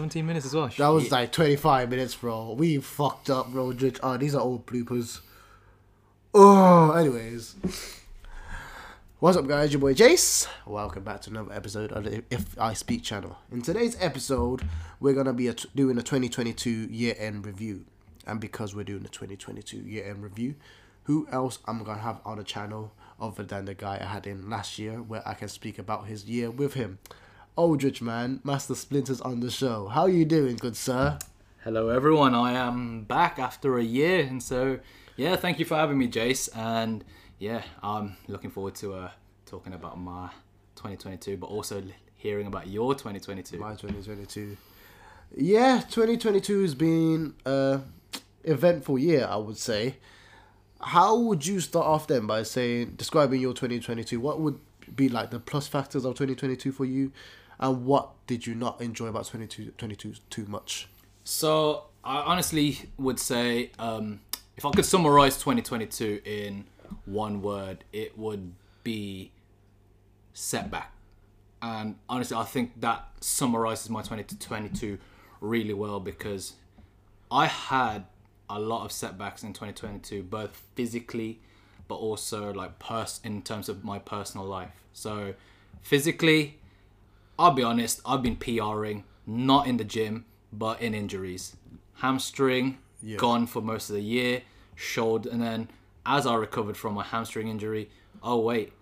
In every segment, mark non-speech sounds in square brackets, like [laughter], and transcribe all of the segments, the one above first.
17 minutes as well. That was like 25 minutes, bro. We fucked up, bro. Oh, these are old bloopers. Oh, anyways. What's up, guys? Your boy Jace. Welcome back to another episode of the If I Speak channel. In today's episode, we're going to be a t- doing a 2022 year end review. And because we're doing a 2022 year end review, who else am I'm going to have on the channel other than the guy I had in last year where I can speak about his year with him? Aldrich, man. Master Splinters on the show. How are you doing, good sir? Hello, everyone. I am back after a year, and so yeah, thank you for having me, Jace. And yeah, I'm looking forward to uh, talking about my 2022, but also hearing about your 2022. My 2022. Yeah, 2022 has been a eventful year, I would say. How would you start off then by saying describing your 2022? What would be like the plus factors of 2022 for you, and what did you not enjoy about 2022 too much? So I honestly would say, um, if I could summarize 2022 in one word, it would be setback. And honestly, I think that summarizes my 2022 really well because I had a lot of setbacks in 2022, both physically, but also like pers- in terms of my personal life. So physically, I'll be honest, I've been PRing, not in the gym, but in injuries. Hamstring, gone for most of the year, shoulder, and then as I recovered from my hamstring injury, oh wait,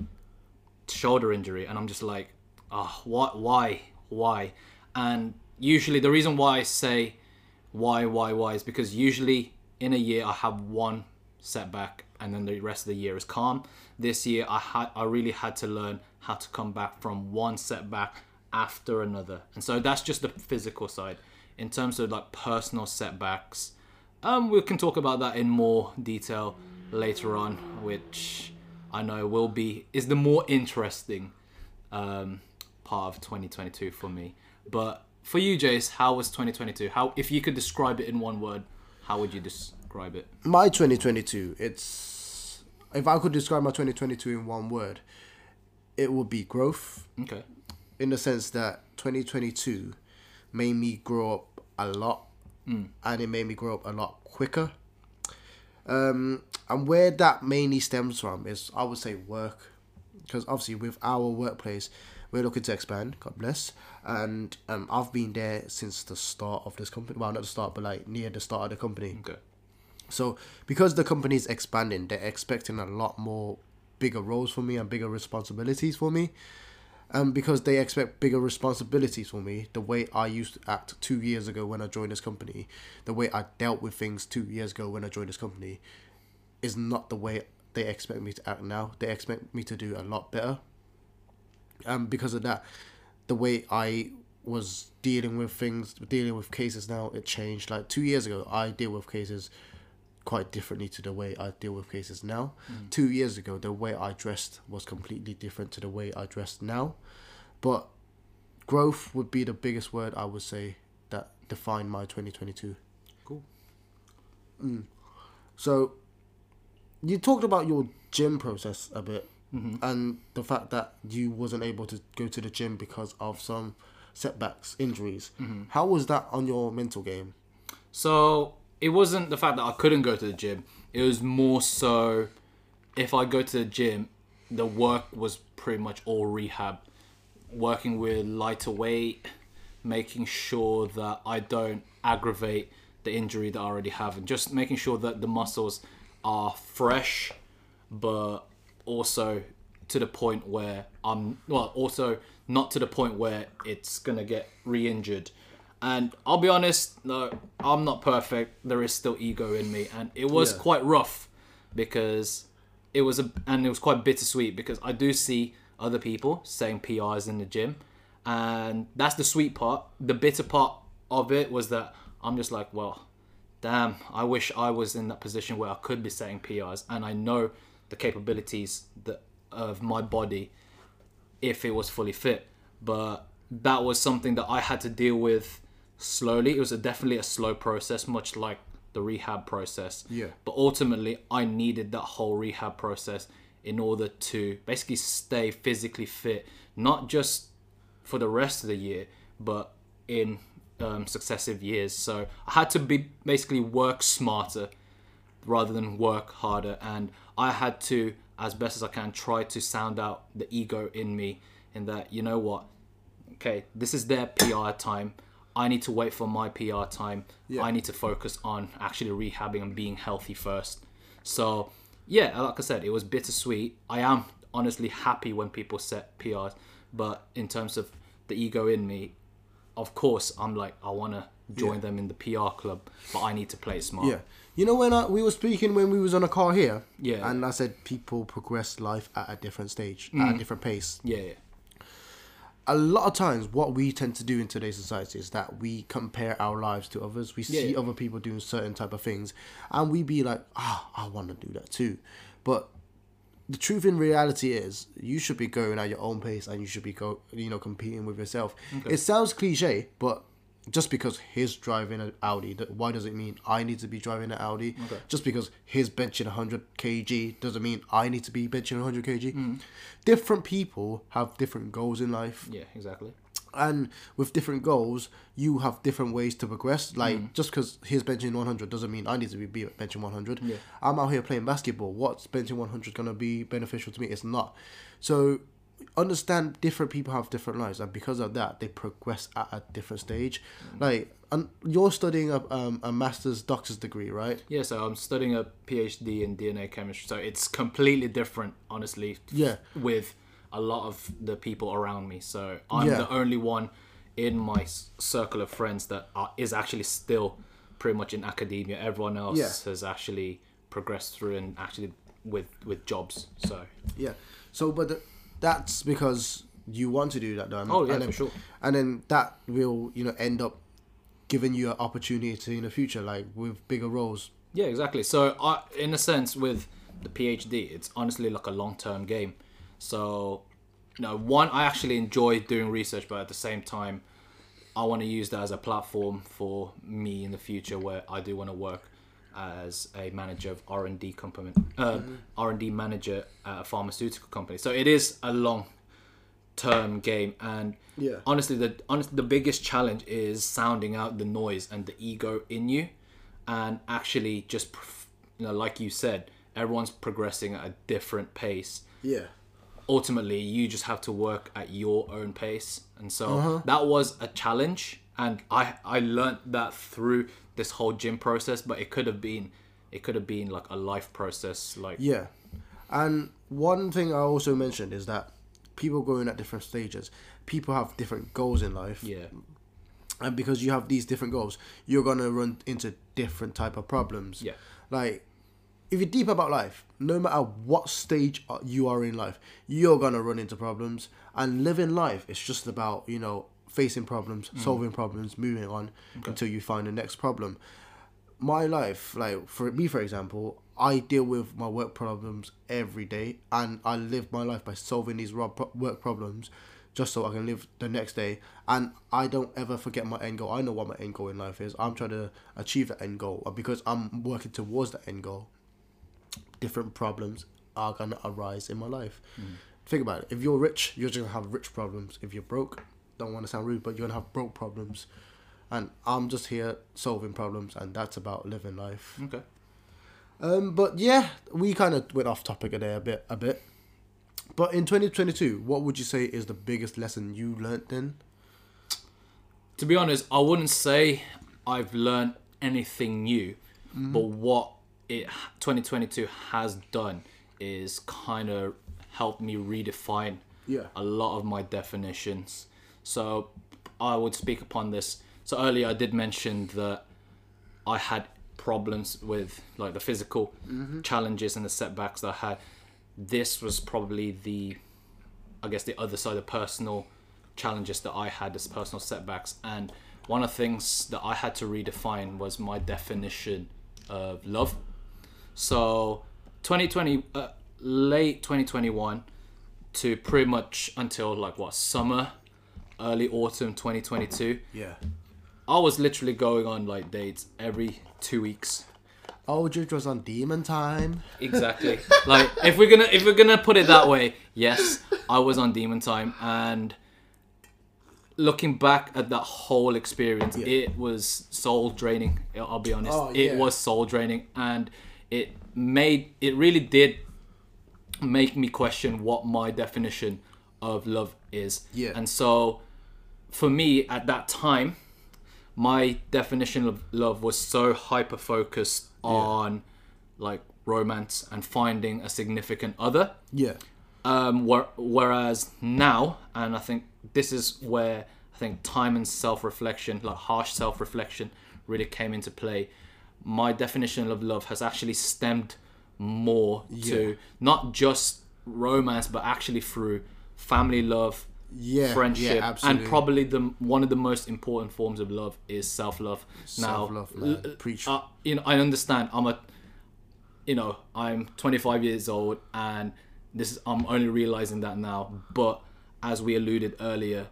shoulder injury, and I'm just like, oh, what, why, why? And usually the reason why I say why, why, why is because usually in a year I have one setback and then the rest of the year is calm. This year I had I really had to learn how to come back from one setback after another. And so that's just the physical side. In terms of like personal setbacks, um we can talk about that in more detail later on, which I know will be is the more interesting um part of 2022 for me. But for you, Jace, how was 2022? How if you could describe it in one word, how would you describe it? My 2022, it's if I could describe my 2022 in one word, it would be growth. Okay. In the sense that 2022 made me grow up a lot and it made me grow up a lot quicker. Um, and where that mainly stems from is i would say work. Because obviously with our workplace we're looking to expand god bless. And um, i've been there since the start of this company. Well not the start but like near the start of the company. Okay. so because the company is expanding, they're expecting a lot more bigger roles for me and bigger responsibilities for me. And because they expect bigger responsibilities for me, the way I used to act two years ago when I joined this company, the way I dealt with things two years ago when I joined this company, is not the way they expect me to act now. They expect me to do a lot better. And because of that, the way I was dealing with things, dealing with cases now, it changed. Like two years ago, I deal with cases quite differently to the way I deal with cases now. Mm. Two years ago, the way I dressed was completely different to the way I dressed now. But growth would be the biggest word I would say that defined my 2022. Cool. Mm. So, you talked about your gym process a bit, mm-hmm. and the fact that you wasn't able to go to the gym because of some setbacks, injuries. Mm-hmm. How was that on your mental game? So it wasn't the fact that I couldn't go to the gym. It was more so if I go to the gym, the work was pretty much all rehab, working with lighter weight, making sure that I don't aggravate the injury that I already have, and just making sure that the muscles are fresh, but also to the point where I'm well, also not to the point where it's gonna get re-injured. And I'll be honest, no, I'm not perfect. There is still ego in me, and it was Yeah. quite rough because it was a and it was quite bittersweet because I do see other people saying PRs in the gym, and that's the sweet part. The bitter part of it was that I'm just like, well, damn, I wish I was in that position where I could be saying PRs, and I know the capabilities that of my body if it was fully fit. But that was something that I had to deal with slowly. It was a, definitely a slow process, much like the rehab process. Yeah. But ultimately, I needed that whole rehab process in order to basically stay physically fit, not just for the rest of the year, but in um, successive years. So I had to be basically work smarter rather than work harder, and I had to, as best as I can, try to sound out the ego in me. In that, you know what? Okay, this is their PR time. I need to wait for my PR time. Yeah. I need to focus on actually rehabbing and being healthy first. So, yeah, like I said, it was bittersweet. I am honestly happy when people set PRs, but in terms of the ego in me, of course, I'm like, I want to join Yeah. them in the PR club, but I need to play smart. Yeah. You know when I, we were speaking when we was on a car here, Yeah. and I said people progress life at a different stage, Mm. at a different pace. Yeah, yeah. A lot of times, what we tend to do in today's society is that we compare our lives to others. We see Yeah. other people doing certain type of things, and we be like, ah, I want to do that too. But the truth in reality is, you should be going at your own pace, and you should be go, you know, competing with yourself. It sounds cliche, but just because he's driving an Audi, that- why does it mean I need to be driving an Audi? Okay. Just because he's benching 100 kg doesn't mean I need to be benching 100 kg. Mm. Different people have different goals in life Yeah, exactly. and with different goals, you have different ways to progress. Like Mm. just because he's benching 100 doesn't mean I need to be be benching 100. Yeah. I'm out here playing basketball. What's benching 100 gonna be beneficial to me? It's not. So understand different people have different lives, and because of that, they progress at a different stage. Mm. Like, and you're studying a um, a master's doctor's degree, right? Yeah, so I'm studying a PhD in DNA chemistry, so it's completely different, honestly. Yeah. With a lot of the people around me, so I'm Yeah. the only one in my circle of friends that are, is actually still pretty much in academia. Everyone else Yeah. has actually progressed through and actually with with jobs. So Yeah. So, but the, that's because you want to do that, though. Oh, yeah, and then, for sure. And then that will, you know, end up giving you an opportunity in the future, like with bigger roles. Yeah, exactly. So, I, in a sense, with the PhD, it's honestly like a long term game. So, you know, one, I actually enjoy doing research, but at the same time, I want to use that as a platform for me in the future, where I do want to work as a manager of R and D company, uh, R and D manager at a pharmaceutical company. So it is a long term game, and Yeah. honestly, the honest, the biggest challenge is sounding out the noise and the ego in you, and actually just you know, like you said, everyone's progressing at a different pace. Yeah. Ultimately, you just have to work at your own pace, and so Uh-huh. that was a challenge, and I I learned that through this whole gym process. But it could have been, it could have been like a life process, like Yeah. And one thing I also mentioned is that people going at different stages, people have different goals in life. yeah, And because you have these different goals, you're gonna run into different type of problems. Yeah. Like, if you're deep about life, no matter what stage you are in life, you're gonna run into problems. And living life is just about you know facing problems, mm. solving problems, moving on until you find the next problem. My life, like for me, for example, I deal with my work problems every day, and I live my life by solving these work problems, just so I can live the next day. And I don't ever forget my end goal. I know what my end goal in life is. I'm trying to achieve the end goal, because I'm working towards the end goal, different problems are gonna arise in my life. Mm. Think about it. If you're rich, you're just gonna have rich problems. If you're broke, don't want to sound rude, but you're gonna have broke problems. And I'm just here solving problems, and that's about living life. okay. Um, but yeah, we kind of went off topic there a bit, a bit. But in 2022, what would you say is the biggest lesson you learnt then? to be honest, I wouldn't say I've learned anything new, but what it 2022 has done is kind of helped me redefine Yeah. a lot of my definitions. So I would speak upon this. So earlier I did mention that I had problems with like the physical challenges and the setbacks that I had. This was probably the I guess the other side of personal challenges that I had as personal setbacks. And one of the things that I had to redefine was my definition of love. So 2020, uh, late 2021 to pretty much until like what summer, early autumn 2022, Yeah. I was literally going on like dates every two weeks. Oh, Aldridge was on Demon Time. Exactly. like if we're gonna if we're gonna put it that way, yes, I was on demon time and looking back at that whole experience, it was soul draining. I'll be honest. Oh, It was soul draining, and it made it really did make me question what my definition of love is. Yeah. And so, for me at that time, my definition of love was so hyper focused on like romance and finding a significant other Yeah. um, where, whereas now, and I think this is where I think time and self reflection, like harsh self reflection, really came into play. My definition of love has actually stemmed more to not just romance, but actually through family love, Yeah, yeah, friendship, absolutely. and probably the one of the most important forms of love is self love. Now, Self-love, man. l- Preach. uh, you know, I understand. I'm a you know, I'm 25 years old and this is, I'm only realizing that now. But as we alluded earlier,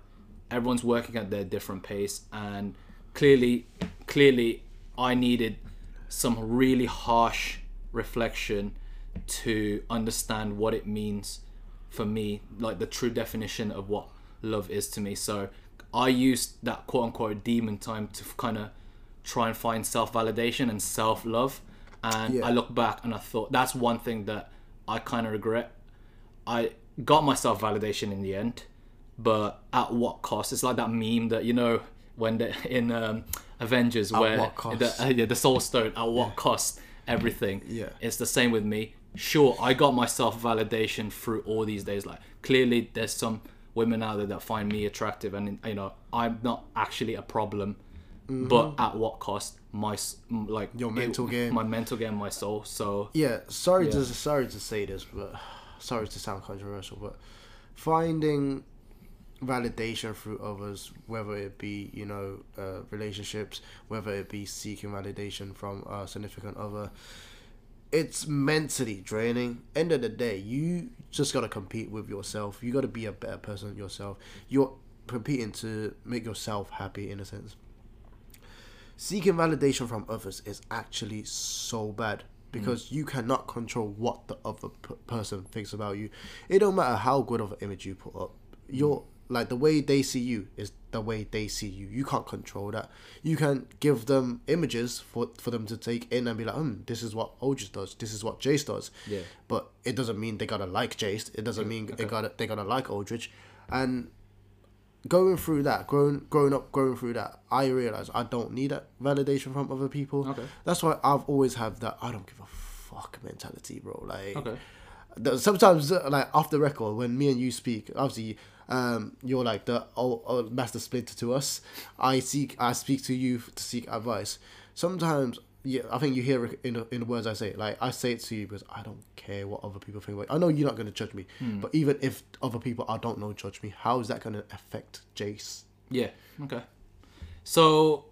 everyone's working at their different pace and clearly, clearly I needed some really harsh reflection to understand what it means for me, like the true definition of what love is to me. So I used that quote unquote demon time to kind of try and find self validation and self love. And Yeah. I look back and I thought that's one thing that I kind of regret. I got myself validation in the end, but at what cost? It's like that meme that you know when the, [laughs] in um, Avengers where what cost? the [laughs] uh, yeah, the Soul Stone at what cost everything. Yeah. it's the same with me. Sure, I got myself validation through all these days. Like clearly, there's some women out there that find me attractive, and you know I'm not actually a problem. But at what cost? My like Mm-hmm. Your mental game. my mental game, my soul. So Yeah, sorry Yeah. to sorry to say this, but sorry to sound controversial, but finding validation through others, whether it be you know uh, relationships, whether it be seeking validation from a significant other, it's mentally draining. End of the day, you just gotta compete with yourself. You gotta be a better person yourself. You're competing to make yourself happy in a sense seeking validation from others is actually so bad because mm. you cannot control what the other p- person thinks about you. It don't matter how good of an image you put up. You're mm. Like the way they see you is the way they see you. You can't control that. You can give them images for for them to take in and be like, hmm, this is what Otis does. This is what Jace does. Yeah. But it doesn't mean they gotta like Jace. It doesn't mean they gotta they gotta like Aldrich. And going through that, growing growing up, going through that, I realized I don't need that validation from other people. Okay. That's why I've always had that I don't give a fuck mentality, bro. Like Okay. sometimes like off the record when me and you speak, obviously um you're like the old, old master splinter to us. I seek I speak to you to seek advice. Sometimes yeah, I think you hear it in the, in the words I say. Like I say it to you because I don't care what other people think. Like, I know you're not gonna judge me, but even if other people I don't know judge me, how is that gonna affect Jace? Yeah. Okay. So,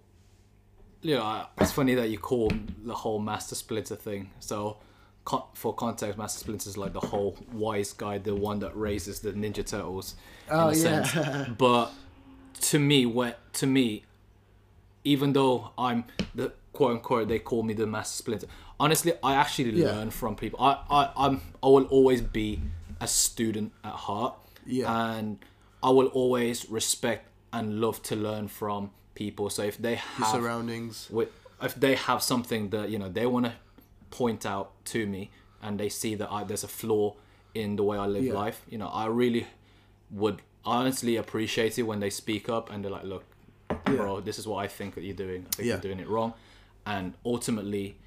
you know, it's funny that you call the whole Master Splinter thing. So, for context, Master Splinter is like the whole wise guy, the one that raises the Ninja Turtles. Oh, a yeah. sense. [laughs] But to me, what to me, even though I'm the quote unquote, they call me the Master Splinter. Honestly, I actually Yeah. learn from people. I, I, I'm, I will always be a student at heart. Yeah. And I will always respect and love to learn from people. So if they have Surroundings. with if they have something that you know they want to point out to me and they see that I, there's a flaw in the way I live Yeah. life, you know, I really would honestly appreciate it when they speak up and they're like, "Look, bro, this is what I think that you're doing. I think Yeah. you're doing it wrong." And ultimately,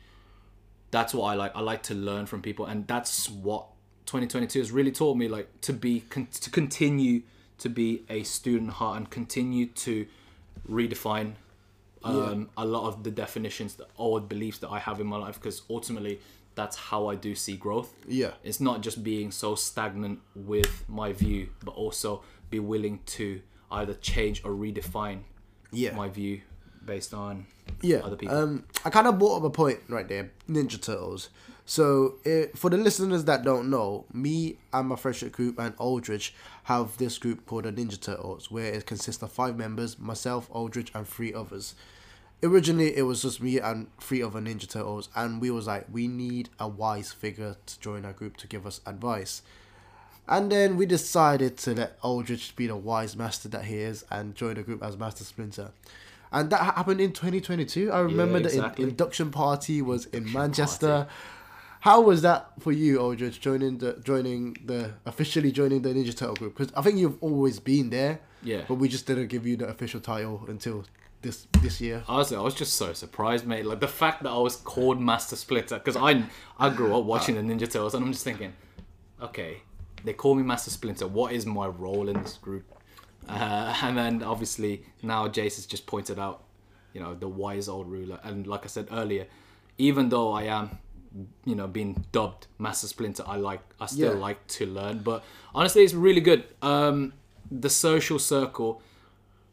that's what I like. I like to learn from people, and that's what 2022 has really taught me. Like to be con- to continue to be a student heart and continue to redefine um, a lot of the definitions that or beliefs that I have in my life. Because ultimately, that's how I do see growth. Yeah. It's not just being so stagnant with my view, but also be willing to either change or redefine Yeah. my view based on yeah. other people. Um, I kind of brought up a point right there, Ninja Turtles. So, eh, for the listeners that don't know, me and my friendship group and Aldrich have this group called the Ninja Turtles, where it consists of five members, myself, Aldrich, and three others. Originally, it was just me and three other Ninja Turtles, and we was like, we need a wise figure to join our group to give us advice. And then we decided to let Aldrich be the wise master that he is and join the group as Master Splinter. And that happened in 2022. I remember the exactly. in- induction party was in Manchester. How was that for you, Aldrich, joining the joining the officially joining the Ninja Turtle group? Because I think you've always been there. Yeah. But we just didn't give you the official title until this this year. Honestly, I was just so surprised, mate. Like the fact that I was called Master Splinter, because I I grew up watching the Ninja Turtles, and I'm just thinking, okay, they call me Master Splinter. What is my role in this group? Uh, [laughs] and then obviously now Jace has just pointed out, you know, the wise old ruler. And like I said earlier, even though I am, you know, being dubbed Master Splinter, I like I still Yeah. like to learn. But honestly, it's really good. Um, the social circle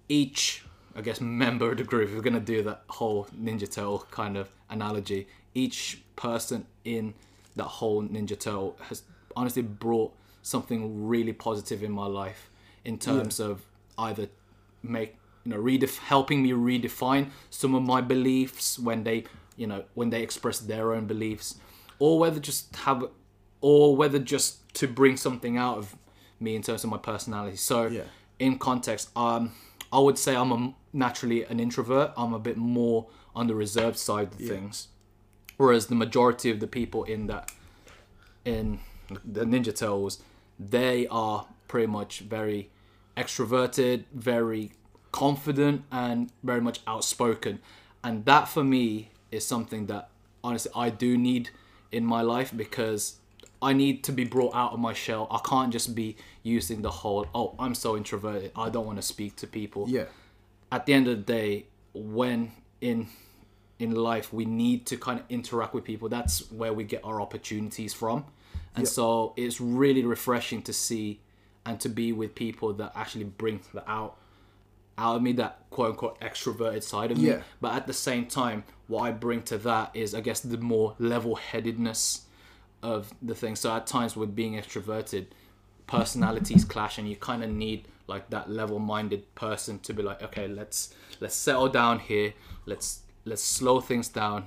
each I guess [laughs] member of the group, we're gonna do that whole Ninja Turtle kind of analogy, each person in that whole Ninja Turtle has honestly brought something really positive in my life in terms of either make you know redef- helping me redefine some of my beliefs when they you know when they express their own beliefs or whether just have or whether just to bring something out of me in terms of my personality. So Yeah. in context um i would say i'm a, naturally an introvert. I'm a bit more on the reserved side of things whereas the majority of the people in that in the ninja turtles they are pretty much very extroverted very confident and very much outspoken. And that for me is something that honestly i do need in my life because i need to be brought out of my shell. I can't just be using the whole oh i'm so introverted. I don't want to speak to people. Yeah. at the end of the day, when in in life we need to kind of interact with people, that's where we get our opportunities from. And so it's really refreshing to see and to be with people that actually bring that out out of me, that quote unquote extroverted side of me. But at the same time, what I bring to that is I guess the more level headedness of the thing. So at times with being extroverted, personalities [laughs] clash and you kind of need like that level-minded person to be like okay let's let's settle down here let's let's slow things down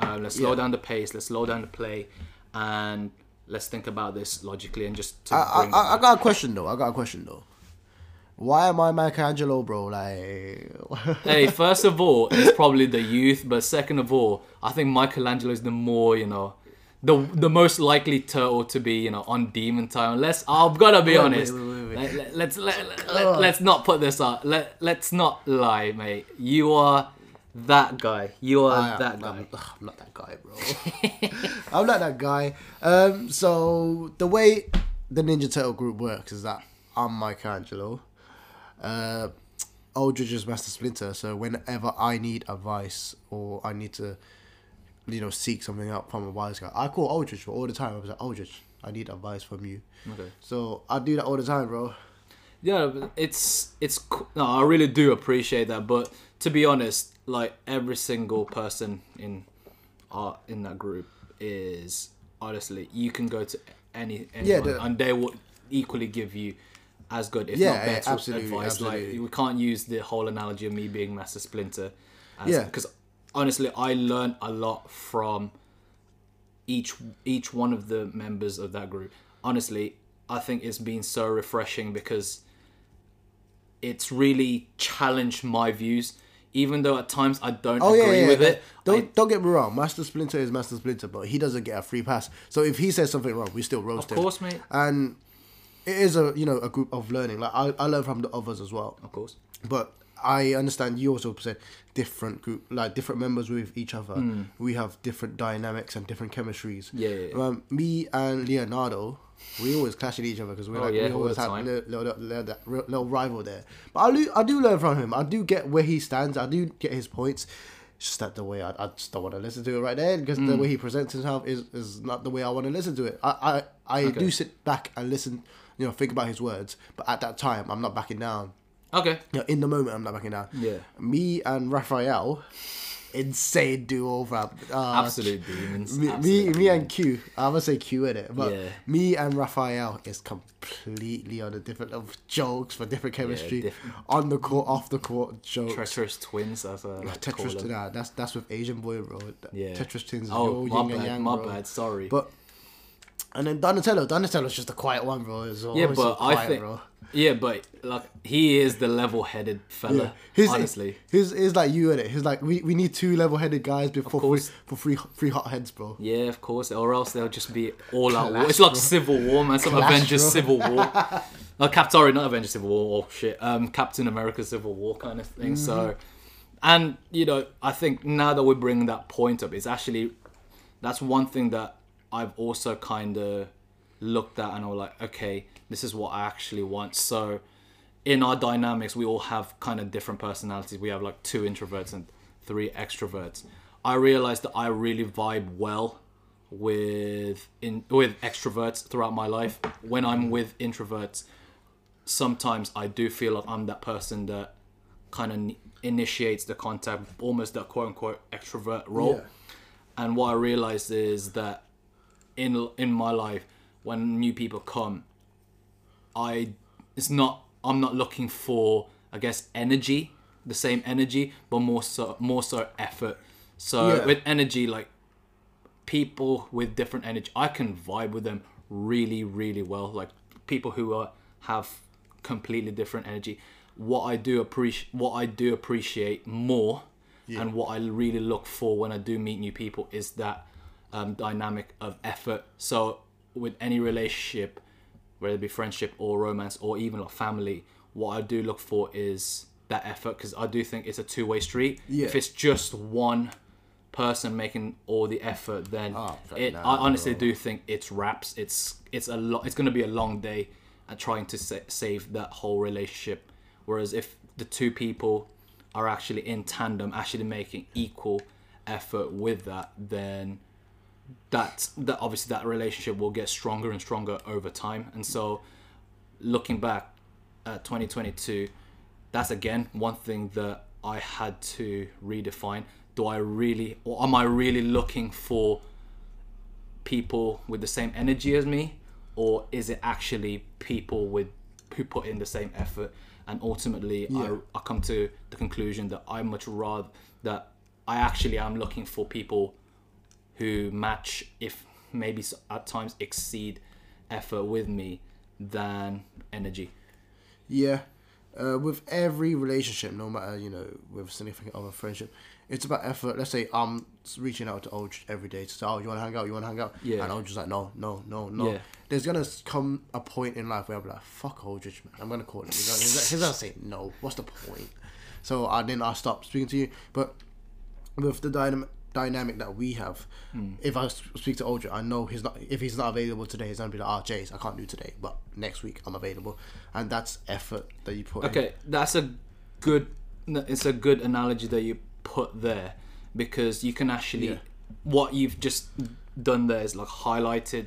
uh, let's slow Yeah. down the pace let's slow down the play and let's think about this logically and just to I, I, I got a question though. I got a question though. Why am I Michelangelo, bro? Like, [laughs] hey first of all it's probably the youth but second of all i think michelangelo is the more you know the the most likely turtle to be you know on demon time unless i've gotta be Wait, honest wait, wait, wait. Let, let, us let, let, let, us not put this up let, let's not lie mate you are that guy you are I- that I'm, guy ugh, I'm not that guy, bro. [laughs] I'm not that guy. Um, so the way the Ninja Turtle group works is that I'm Michelangelo. Uh, Aldridge is Master Splinter. So whenever I need advice or I need to, you know, seek something out from a wise guy, I call Aldridge all the time. I was like, Aldridge, I need advice from you. okay So I do that all the time, bro. Yeah, it's it's no, I really do appreciate that. But to be honest, like every single person in uh, in that group is honestly, you can go to any anyone the- and they will equally give you as good, if Yeah, not yeah, better, absolutely, advice. absolutely. Like we can't use the whole analogy of me being Master Splinter, as, Yeah. because honestly, I learned a lot from each each one of the members of that group. Honestly, I think it's been so refreshing because it's really challenged my views, even though at times I don't Oh agree yeah. with yeah. it. Don't I- don't get me wrong. Master Splinter is Master Splinter, but he doesn't get a free pass. So if he says something wrong, we still roast him. of him. course, mate. And it is a you know a group of learning. Like I, I learn from the others as well. Of course. But I understand you also said different group, like different members with each other. We have different dynamics and different chemistries. Yeah, yeah, yeah. Um, me and Leonardo, we always clash at each other because we Oh, like yeah, we always the have time. little, little, little, little rival there. But I do, I do learn from him. I do get where he stands. I do get his points. It's just that the way I, I just don't want to listen to it right there because the Mm. way he presents himself is, is not the way I want to listen to it. I I, I do sit back and listen, you know, think about his words. But at that time, I'm not backing down. Okay. You know, in the moment, I'm not backing down. Yeah. Me and Raphael, insane duo, fam. Uh, Absolute demons. Me, me, Absolute me and Q. I'm gonna say Q in it, but Yeah. me and Raphael is completely on a different level of jokes for different chemistry. different. On the court, off the court jokes. treacherous twins, as I like call Tetris, nah, that's that's with Asian boy, bro. Yeah. Tetris twins. Oh, my bad. yang, my bro. bad. Sorry. But And then Donatello, Donatello's just a quiet one, bro. Yeah, so but I think bro. yeah, but like he is the level-headed fella. His, honestly, his is like you in it. He's like we, we need two level-headed guys before for free free hot heads, bro. yeah, of course, or else they'll just be all out. War. It's like. Civil War, man. Some Clash, Avengers bro. Civil War. No, [laughs] Cap, sorry, not Avengers Civil War. Oh shit, um, Captain America Civil War kind of thing. So, Mm-hmm. and you know, I think now that we're bringing that point up, it's actually that's one thing that I've also kind of looked at and I'm like, okay, this is what I actually want. So, in our dynamics, we all have kind of different personalities. We have like two introverts and three extroverts. I realized that I really vibe well with in with extroverts throughout my life. When I'm with introverts, sometimes I do feel like I'm that person that kind of initiates the contact, almost that quote unquote extrovert role. Yeah. And what I realized is that in in my life, when new people come, I it's not I'm not looking for I guess energy, the same energy, but more so more so effort. So Yeah. with energy, like people with different energy, I can vibe with them really really well. Like people who are have completely different energy. What I do appreciate what I do appreciate more and what I really look for when I do meet new people is that um, dynamic of effort. So with any relationship, whether it be friendship or romance or even like family, what I do look for is that effort because I do think it's a two way street. Yeah. If it's just one person making all the effort, then Oh, it, I honestly do think it's wraps. It's it's a lot. It's going to be a long day at trying to sa- save that whole relationship. Whereas if the two people are actually in tandem, actually making equal effort with that, then that that obviously that relationship will get stronger and stronger over time. And so, looking back at 2022, that's again one thing that I had to redefine. Do I really, or am I really looking for people with the same energy as me, or is it actually people with who put in the same effort? And ultimately, Yeah. I, I come to the conclusion that I much rather that I actually am looking for people who match, if maybe at times exceed effort with me than energy. Yeah. Uh, with every relationship, no matter you know, with significant other friendship, it's about effort. Let's say I'm reaching out to Oj every day to say, "Oh, you want to hang out? You want to hang out?" Yeah. And Oj is like, "No, no, no, no." Yeah. There's gonna come a point in life where I'll be like, "Fuck Aldrich, man. I'm gonna call him." He's gonna say, "No, what's the point?" So I then I stop speaking to you. But with the dynamic dynamic that we have, Hmm. if I speak to Aldrich, I know he's not. If he's not available today, he's gonna be like, "Ah, Jace, I can't do today, but next week I'm available," and that's effort that you put. in. Okay, that's a good. It's a good analogy that you put there because you can actually Yeah. what you've just done there is like highlighted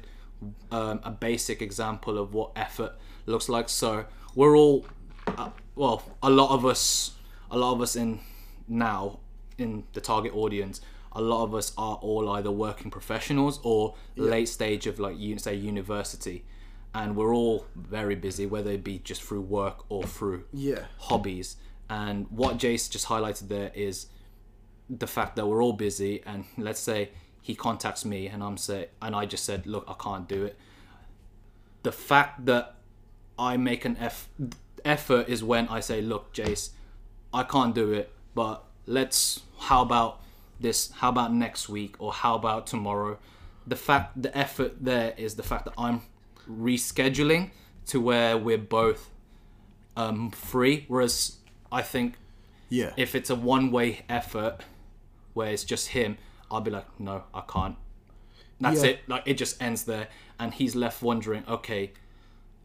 um, a basic example of what effort looks like. So we're all, uh, well, a lot of us, a lot of us in now in the target audience. A lot of us are all either working professionals or late stage of like you say university, and we're all very busy, whether it be just through work or through Yeah. hobbies. And what Jace just highlighted there is the fact that we're all busy, and let's say he contacts me, and I'm say, and I just said, look, I can't do it. The fact that I make an eff- effort is when I say, look, Jace, I can't do it, but let's. How about this? How about next week, or how about tomorrow? The fact, the effort there is the fact that I'm rescheduling to where we're both um, free. Whereas I think Yeah. if it's a one way effort where it's just him, I'll be like, no, I can't. That's Yeah. it. Like it just ends there, and he's left wondering, okay,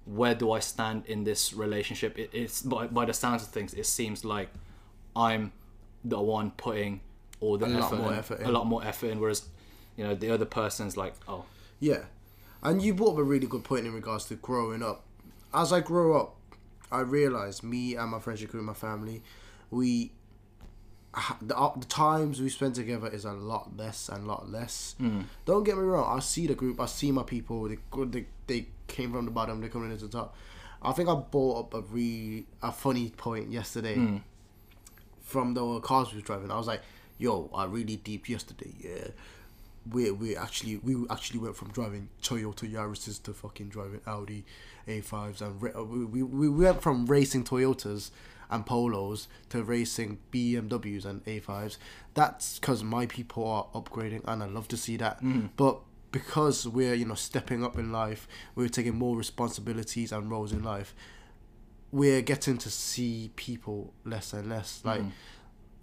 where do I stand in this relationship? It, it's by, by the sounds of things, it seems like I'm the one putting all the A lot effort, more in, effort a lot more effort in, whereas you know the other person's like, oh, Yeah. And you brought up a really good point in regards to growing up. As I grow up, I realized me and my friendship group, my family, we the, uh, the times we spend together is a lot less and a lot less. Don't get me wrong. I see the group. I see my people. They they they came from the bottom. They're coming into the top. I think I brought up a re a funny point yesterday from the cars we was driving. I was like, "Yo, I really deep yesterday, yeah." we we actually we actually went from driving Toyota Yaris's to fucking driving Audi A5s and we, we we went from racing Toyotas and Polos to racing BMWs and A5s. That's because my people are upgrading and I love to see that. Mm. But because we're you know stepping up in life, we're taking more responsibilities and roles in life. We're getting to see people less and less. Like mm.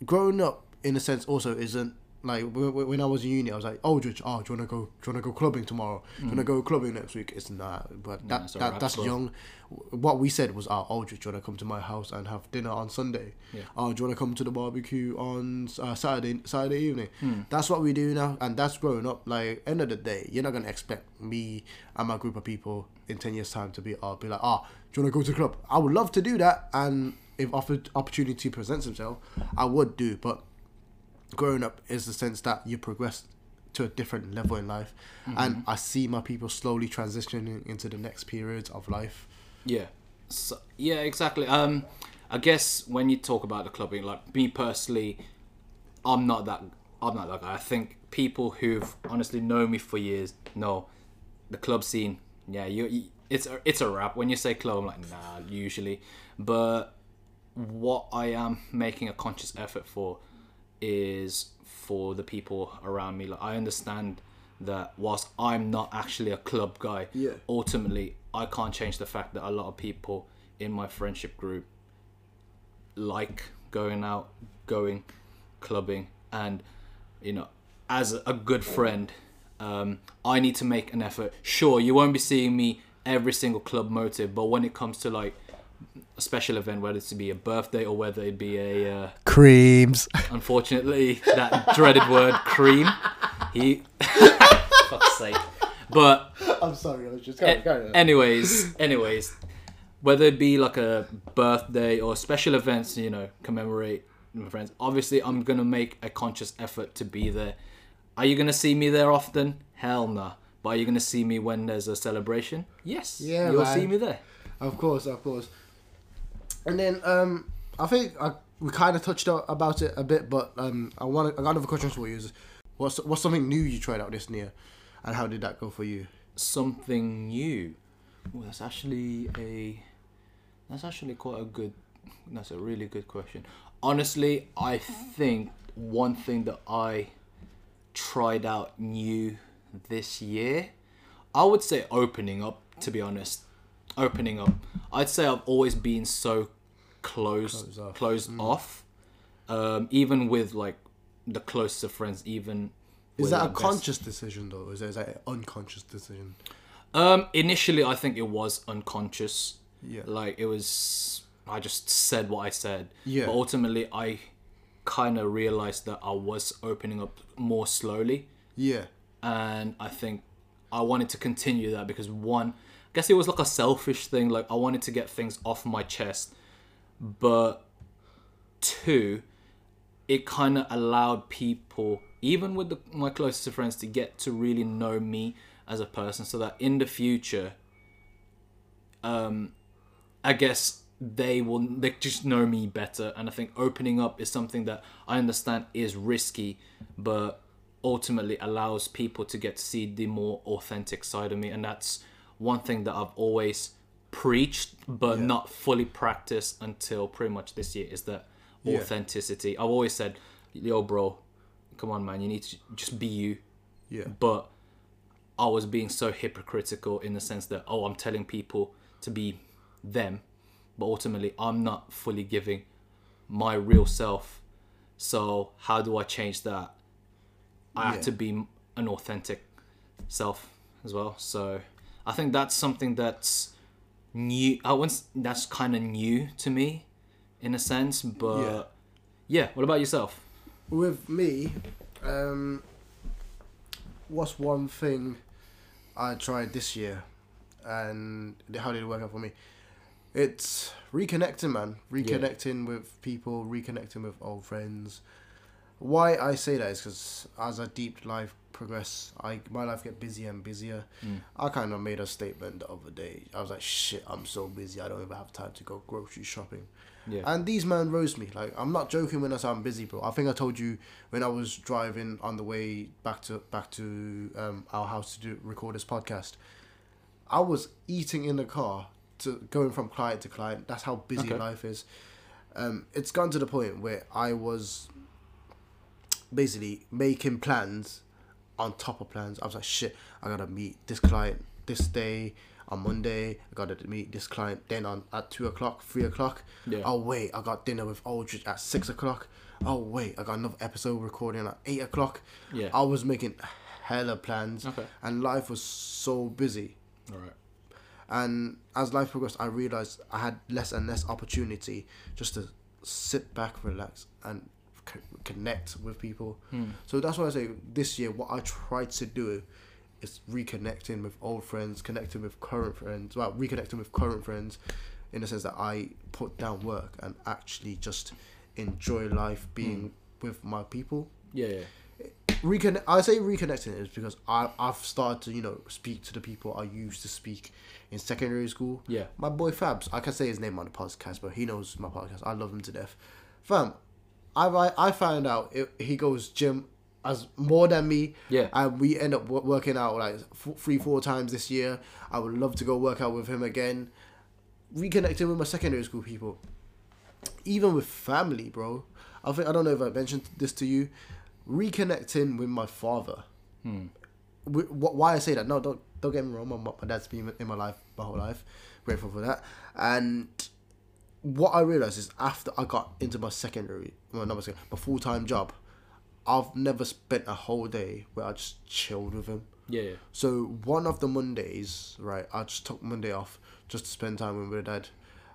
growing up, in a sense, also isn't like when I was in uni, I was like, "Oh, George, oh, do you wanna go? Do you wanna go clubbing tomorrow? Do you wanna go clubbing next week?" It's not, but that, a that that's young. What we said was, "Oh, Aldrich, do you wanna come to my house and have dinner on Sunday? Yeah. Oh, do you wanna come to the barbecue on uh, Saturday Saturday evening?" Hmm. That's what we do now, and that's growing up. Like end of the day, you're not gonna expect me and my group of people in ten years' time to be, "Oh, be like, oh, do you wanna go to the club?" I would love to do that, and if offered opportunity presents itself, I would do, but growing up is the sense that you progress to a different level in life and i see my people slowly transitioning into the next periods of life Yeah. So, yeah, exactly. Um, I guess when you talk about the clubbing, like me personally, I'm not that. I'm not that guy. I think people who've honestly known me for years know the club scene. Yeah, you. you it's a, it's a wrap. When you say club, I'm like nah. Usually, but what I am making a conscious effort for is for the people around me. Like I understand that whilst I'm not actually a club guy, Yeah. ultimately I can't change the fact that a lot of people in my friendship group like going out, going clubbing, and you know, as a good friend, um, I need to make an effort. Sure, you won't be seeing me every single club motive, but when it comes to like a special event, whether it's to be a birthday or whether it be a uh, creams [laughs] unfortunately that dreaded word cream, he [laughs] fuck's sake. But i'm sorry i was just a- anyways, anyways, whether it be like a birthday or special events, you know, commemorate my friends. Obviously, I'm gonna make a conscious effort to be there. Are you gonna see me there often? Hell nah. But are you gonna see me when there's a celebration? Yes. Yeah, you'll man. see me there. of course of course and then um i think I, we kind of touched about it a bit but um i want i got another question for you is what's what's something new you tried out this year and how did that go for you Something new. Ooh, that's actually a. That's actually quite a good. That's a really good question. Honestly, I think one thing that I tried out new this year, I would say opening up. To be honest, opening up. I'd say I've always been so closed, Closed closed off. off. Um, even with like the closest of friends, even. is that a best- conscious decision though or is that, is that an unconscious decision Um, initially, I think it was unconscious. Yeah. Like it was, I just said what I said. Yeah. But ultimately, I kind of realized that I was opening up more slowly, yeah and I think I wanted to continue that because one, I guess it was like a selfish thing. Like I wanted to get things off my chest, but two, it kind of allowed people, even with the, my closest friends, to get to really know me as a person, so that in the future, um, I guess they will they just know me better, and I think opening up is something that I understand is risky, but ultimately allows people to get to see the more authentic side of me, and that's one thing that I've always preached but not fully practiced until pretty much this year is that Yeah. authenticity. I've always said, "Yo, bro, come on, man, you need to just be you." yeah but I was being so hypocritical in the sense that oh I'm telling people to be them but ultimately I'm not fully giving my real self so how do I change that I Yeah. have to be an authentic self as well so I think that's something that's new I once that's kind of new to me in a sense but yeah what about yourself with me, um, what's one thing I tried this year, and how did it work out for me? It's reconnecting, man. Reconnecting with people, reconnecting with old friends, Why I say that is because as I deep life progress, I my life get busier and busier. Mm. I kind of made a statement the other day. I was like, "Shit, I'm so busy. I don't even have time to go grocery shopping." Yeah. And these men rose me. Like I'm not joking when I say I'm busy, bro. I think I told you when I was driving on the way back to back to um, our house to do record this podcast. I was eating in the car to going from client to client. That's how busy Okay. life is. Um, it's gone to the point where I was basically making plans on top of plans. I was like, shit, I gotta meet this client this day on Monday. I gotta meet this client then on at two o'clock, three o'clock. Yeah. Oh wait, I got dinner with Aldrich at six o'clock. Oh wait, I got another episode recording at eight o'clock. Yeah. I was making hella plans, Okay. and life was so busy. All right. And as life progressed, I realized I had less and less opportunity just to sit back, relax, and c- connect with people. Hmm. So that's why I say this year, what I tried to do is reconnecting with old friends, connecting with current friends, well, reconnecting with current friends in the sense that I put down work and actually just enjoy life hmm. being with my people Yeah. Yeah. reconnect. I say reconnecting is because I I've started to you know speak to the people I used to speak in secondary school. Yeah. My boy Fabs, I can say his name on the podcast, but he knows my podcast. I love him to death. Fam, I I, found out it, he goes gym as more than me. Yeah. And we end up working out like three four times this year. I would love to go work out with him again. Reconnecting with my secondary school people even with family, bro. I think I don't know if I mentioned this to you. Reconnecting with my father. Hmm. Wh- wh- Why I say that? No, don't don't get me wrong. My, my dad's been in my life my whole life. Grateful for that. And what I realized is after I got into my secondary, well, not my secondary, my full time job, I've never spent a whole day where I just chilled with him. Yeah. yeah. So one of the Mondays, right, I just took Monday off just to spend time with my dad,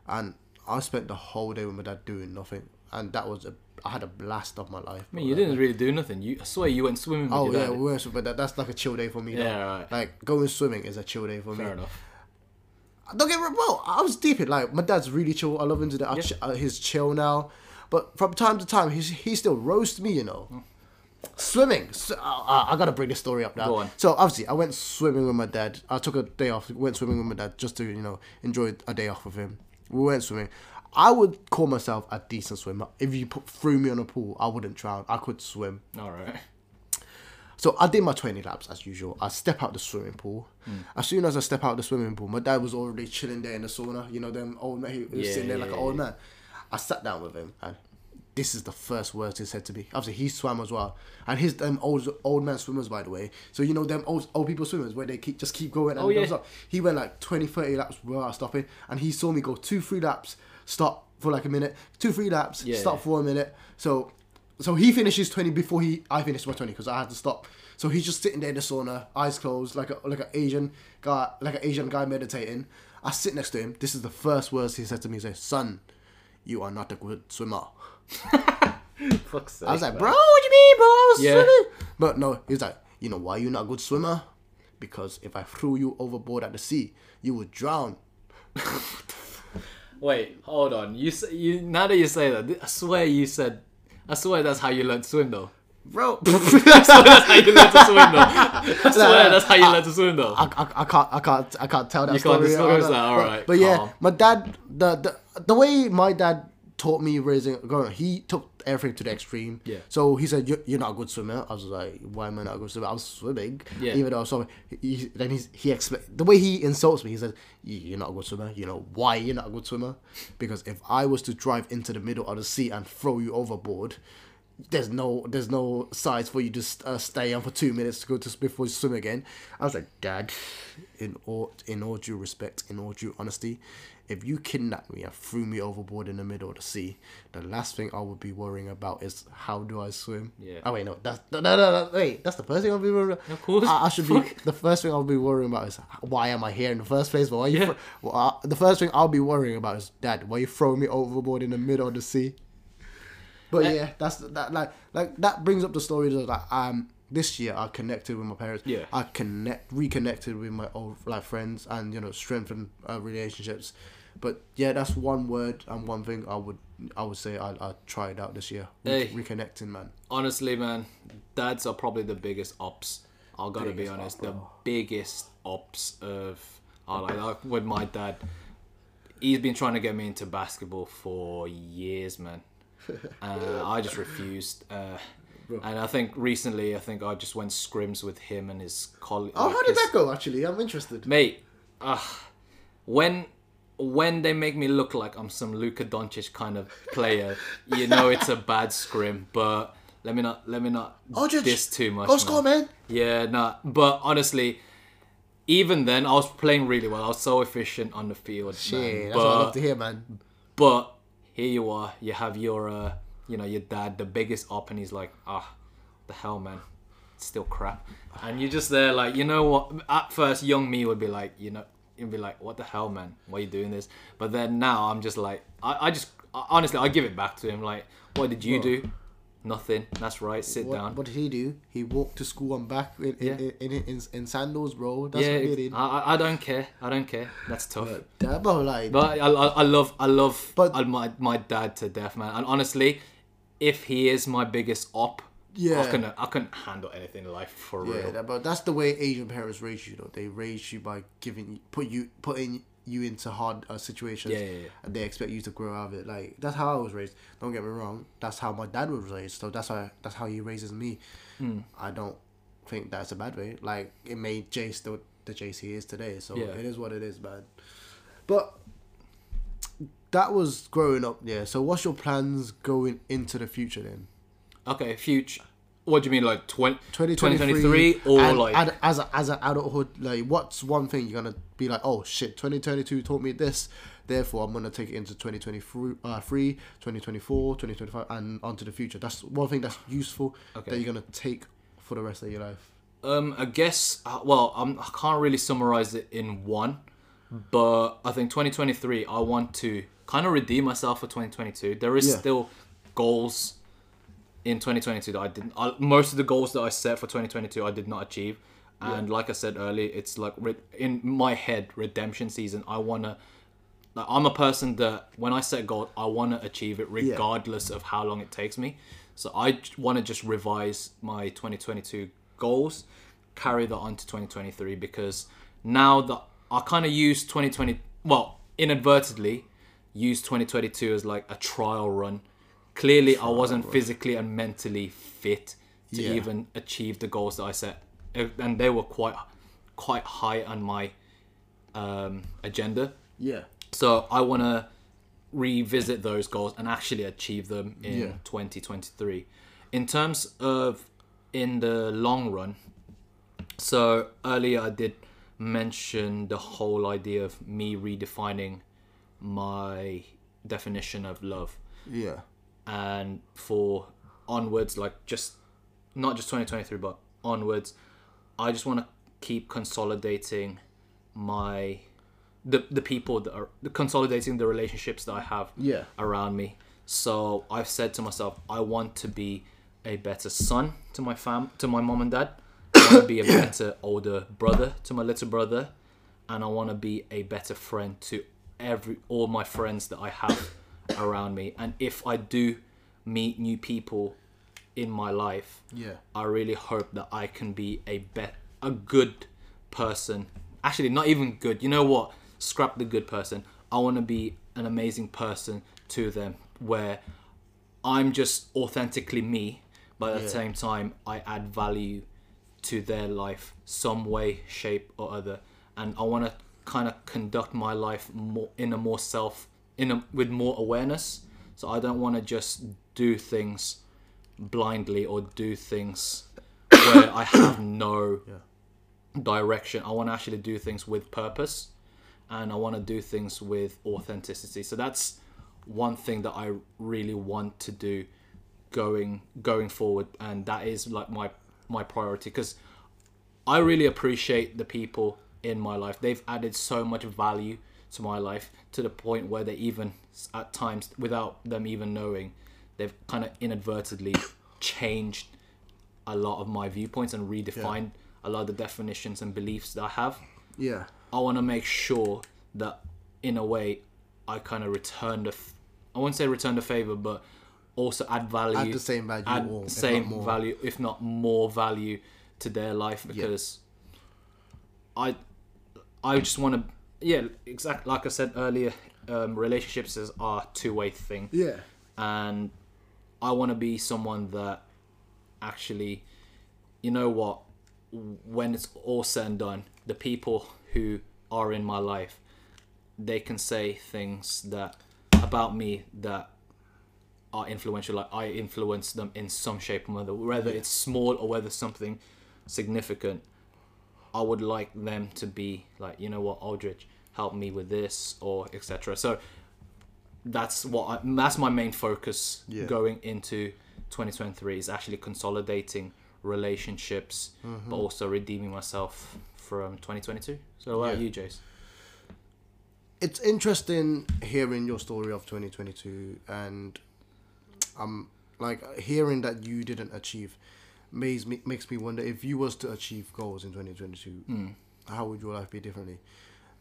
and I spent the whole day with my dad doing nothing, and that was a I had a blast of my life. I mean, you didn't really do nothing. You, I swear, you went swimming with Oh your yeah, dad. we went, but that, that's like a chill day for me. Yeah, though. right. Like going swimming is a chill day for Fair me. enough. Don't get me wrong, I was deep in like my dad's really chill. I love him to. I Yeah. uh, he's chill now, but from time to time he's he still roasts me. You know, swimming. So, uh, I gotta bring this story up now. So obviously I went swimming with my dad. I took a day off. Went swimming with my dad just to you know enjoy a day off with him. We went swimming. I would call myself a decent swimmer. If you put threw me on a pool, I wouldn't drown. I could swim. All right. So I did my 20 laps as usual. I step out the swimming pool. Mm. As soon as I step out the swimming pool, my dad was already chilling there in the sauna. You know, them old man, he was Yeah, sitting there like yeah, an old man. I sat down with him and this is the first words he said to me. Obviously, he swam as well. And his them old old man swimmers, by the way. So, you know, them old, old people swimmers where they keep just keep going and Oh, yeah. up. He went like 20, 30 laps without stopping. And he saw me go two, three laps, stop for like a minute, two, three laps, Yeah. stop for a minute. So so he finishes 20 before he I finished my 20 because I had to stop. So he's just sitting there in the sauna, eyes closed, like a like an Asian guy, like an Asian guy meditating. I sit next to him. This is the first words he said to me. He said, "Son, you are not a good swimmer." [laughs] Fuck's sake. I was like, "Bro, what do you mean, bro? I was Yeah. swimming." But no, he's like, "You know why you're not a good swimmer? Because if I threw you overboard at the sea, you would drown." [laughs] Wait, hold on. You you now that you say that, I swear you said, I swear that's how you learned to swim though. Bro, [laughs] I swear that's how you learned to swim though. [laughs] I swear that's how you learned to swim though. I, I, I can't I can't I can't tell that You can't story. disclose Uh, that, but- alright, But yeah, calm. my dad the, the the way my dad taught me raising growing he took everything to the extreme. Yeah. So he said, "You're, you're not a good swimmer." I was like, "Why am I not a good swimmer?" I was swimming. Yeah. Even though I was swimming, he, he- then he's, he explained the way he insults me. He says, "You- "You're not a good swimmer. You know why you're not a good swimmer? Because if I was to drive into the middle of the sea and throw you overboard." There's no, there's no size for you to uh, stay on for two minutes to go to before you swim again. I was like, Dad, in all, in all due respect, in all due honesty, if you kidnapped me and threw me overboard in the middle of the sea, the last thing I would be worrying about is how do I swim. Yeah. Oh wait, no, that's no, no, no, no wait, that's the first thing I'll be worrying. About. Of course. I, I should be. The first thing I'll be worrying about is why am I here in the first place? Why you? Yeah. thro- well, uh, the first thing I'll be worrying about is Dad, why you throwing me overboard in the middle of the sea? But yeah, that's that like like that brings up the story that like um this year I connected with my parents. Yeah. I connect reconnected with my old like friends and you know strengthened uh, relationships. But yeah, that's one word and one thing I would I would say I I try it out this year. Re- Hey. Reconnecting, man. Honestly, man, dads are probably the biggest ops. I gotta be honest, op, the biggest ops of I like, like with my dad. He's been trying to get me into basketball for years, man. [laughs] Uh, I just refused. Uh, and I think recently, I think I just went scrims with him and his colleague. Oh, how did that go? Actually, I'm interested. mate? Uh, when when they make me look like I'm some Luka Doncic kind of player, you know it's a bad scrim. But let me not let me not just diss too much. Go score, man. Yeah, nah. But honestly, even then, I was playing really well. I was so efficient on the field. Shit, man. that's but, what I love to hear, man. but here you are. You have your, uh, you know, your dad, the biggest op, and he's like, ah, the hell, man. It's still crap. And you're just there, like, you know what? At first, young me would be like, you know, you'd be like, what the hell, man? Why are you doing this? But then now I'm just like, I, I just, honestly, I give it back to him. Like, what did you do? Nothing. That's right. Sit What, down. what did he do? He walked to school and back in in, Yeah. in, in, in, in sandals, bro. That's yeah, what he did. I, I- I don't care. I don't care. That's tough. Bro, like, But I, I, I love I love But- I- my my dad to death, man. And honestly, if he is my biggest op, Yeah. I couldn't I couldn't handle anything in life for yeah, real. that, but that's the way Asian parents raise you, though. They raise you by giving you, put you, putting you into hard uh, situations, Yeah, yeah, yeah. and they expect you to grow out of it. Like that's how I was raised. Don't get me wrong. That's how my dad was raised. So that's how that's how he raises me. Hmm. I don't think that's a bad way. Like it made Jace the the Jace he is today. So Yeah. it is what it is, man. But that was growing up. Yeah. So what's your plans going into the future then? Okay, future. What do you mean, like 20, 2023, 2023 or and like as a, as an adulthood like what's one thing you're gonna be like oh shit 2022 taught me this therefore i'm gonna take it into 2023 uh, three, 2024 2025 and onto the future that's one thing that's useful Okay. that you're gonna take for the rest of your life Um, I guess. Uh, well, I'm, I can't really summarize it in one, but I think 2023. I want to kind of redeem myself for 2022. There is Yeah. still goals in 2022 that I didn't. I, most of the goals that I set for 2022, I did not achieve. And like I said earlier, it's like re- in my head, redemption season. I wanna. Like, I'm a person that when I set goals, I want to achieve it regardless of how long it takes me. So I want to just revise my 2022 goals, carry that on to 2023 because now that I kind of use 2020, well, inadvertently, use 2022 as like a trial run. Clearly, I wasn't physically and mentally fit to Yeah. even achieve the goals that I set, and they were quite, quite high on my um, agenda. yeah So I want to revisit those goals and actually achieve them in Yeah. 2023. In terms of in the long run, so earlier I did mention the whole idea of me redefining my definition of love yeah and for onwards like just not just 2023 but onwards i just want to keep consolidating my the the people that are consolidating the relationships that i have Yeah. around me. So i've said to myself i want to be a better son to my fam to my mom and dad. I want to be a [coughs] better older brother to my little brother. And i want to be a better friend to every all my friends that i have around me and if i do meet new people in my life yeah I really hope that I can be a bet a good person. Actually, not even good. You know what? Scrap the good person. I want to be an amazing person to them where I'm just authentically me, but at the same time I add value to their life some way, shape or other. And I want to kind of conduct my life more in a more self in a, with more awareness. So I don't want to just do things blindly or do things where I have no [coughs] direction. I want to actually do things with purpose and I want to do things with authenticity. So that's one thing that I really want to do going going forward and that is like my my priority because I really appreciate the people in my life. They've added so much value to my life to the point where they even, at times, without them even knowing, they've kind of inadvertently changed a lot of my viewpoints and redefined a lot of the definitions and beliefs that I have. yeah I want to make sure that, in a way, I kind of return the, f- I won't say return the favor, but also add value, Add the same value add or, if same more. value, if not more value to their life because I, I just want to, yeah, exactly like I said earlier, um, relationships is are two way thing Yeah. and I want to be someone that actually, you know what, when it's all said and done, the people who are in my life, they can say things that about me that are influential. Like I influence them in some shape or other, whether it's small or whether something significant. I would like them to be like, you know what, Aldrich, help me with this or etc. So that's what I, that's my main focus Yeah. going into 2023 is actually consolidating relationships, Mm-hmm. but also redeeming myself from 2022. So what about Yeah. you, Jace? it's interesting hearing your story of 2022 and um like hearing that you didn't achieve makes me makes me wonder if you was to achieve goals in 2022 how would your life be differently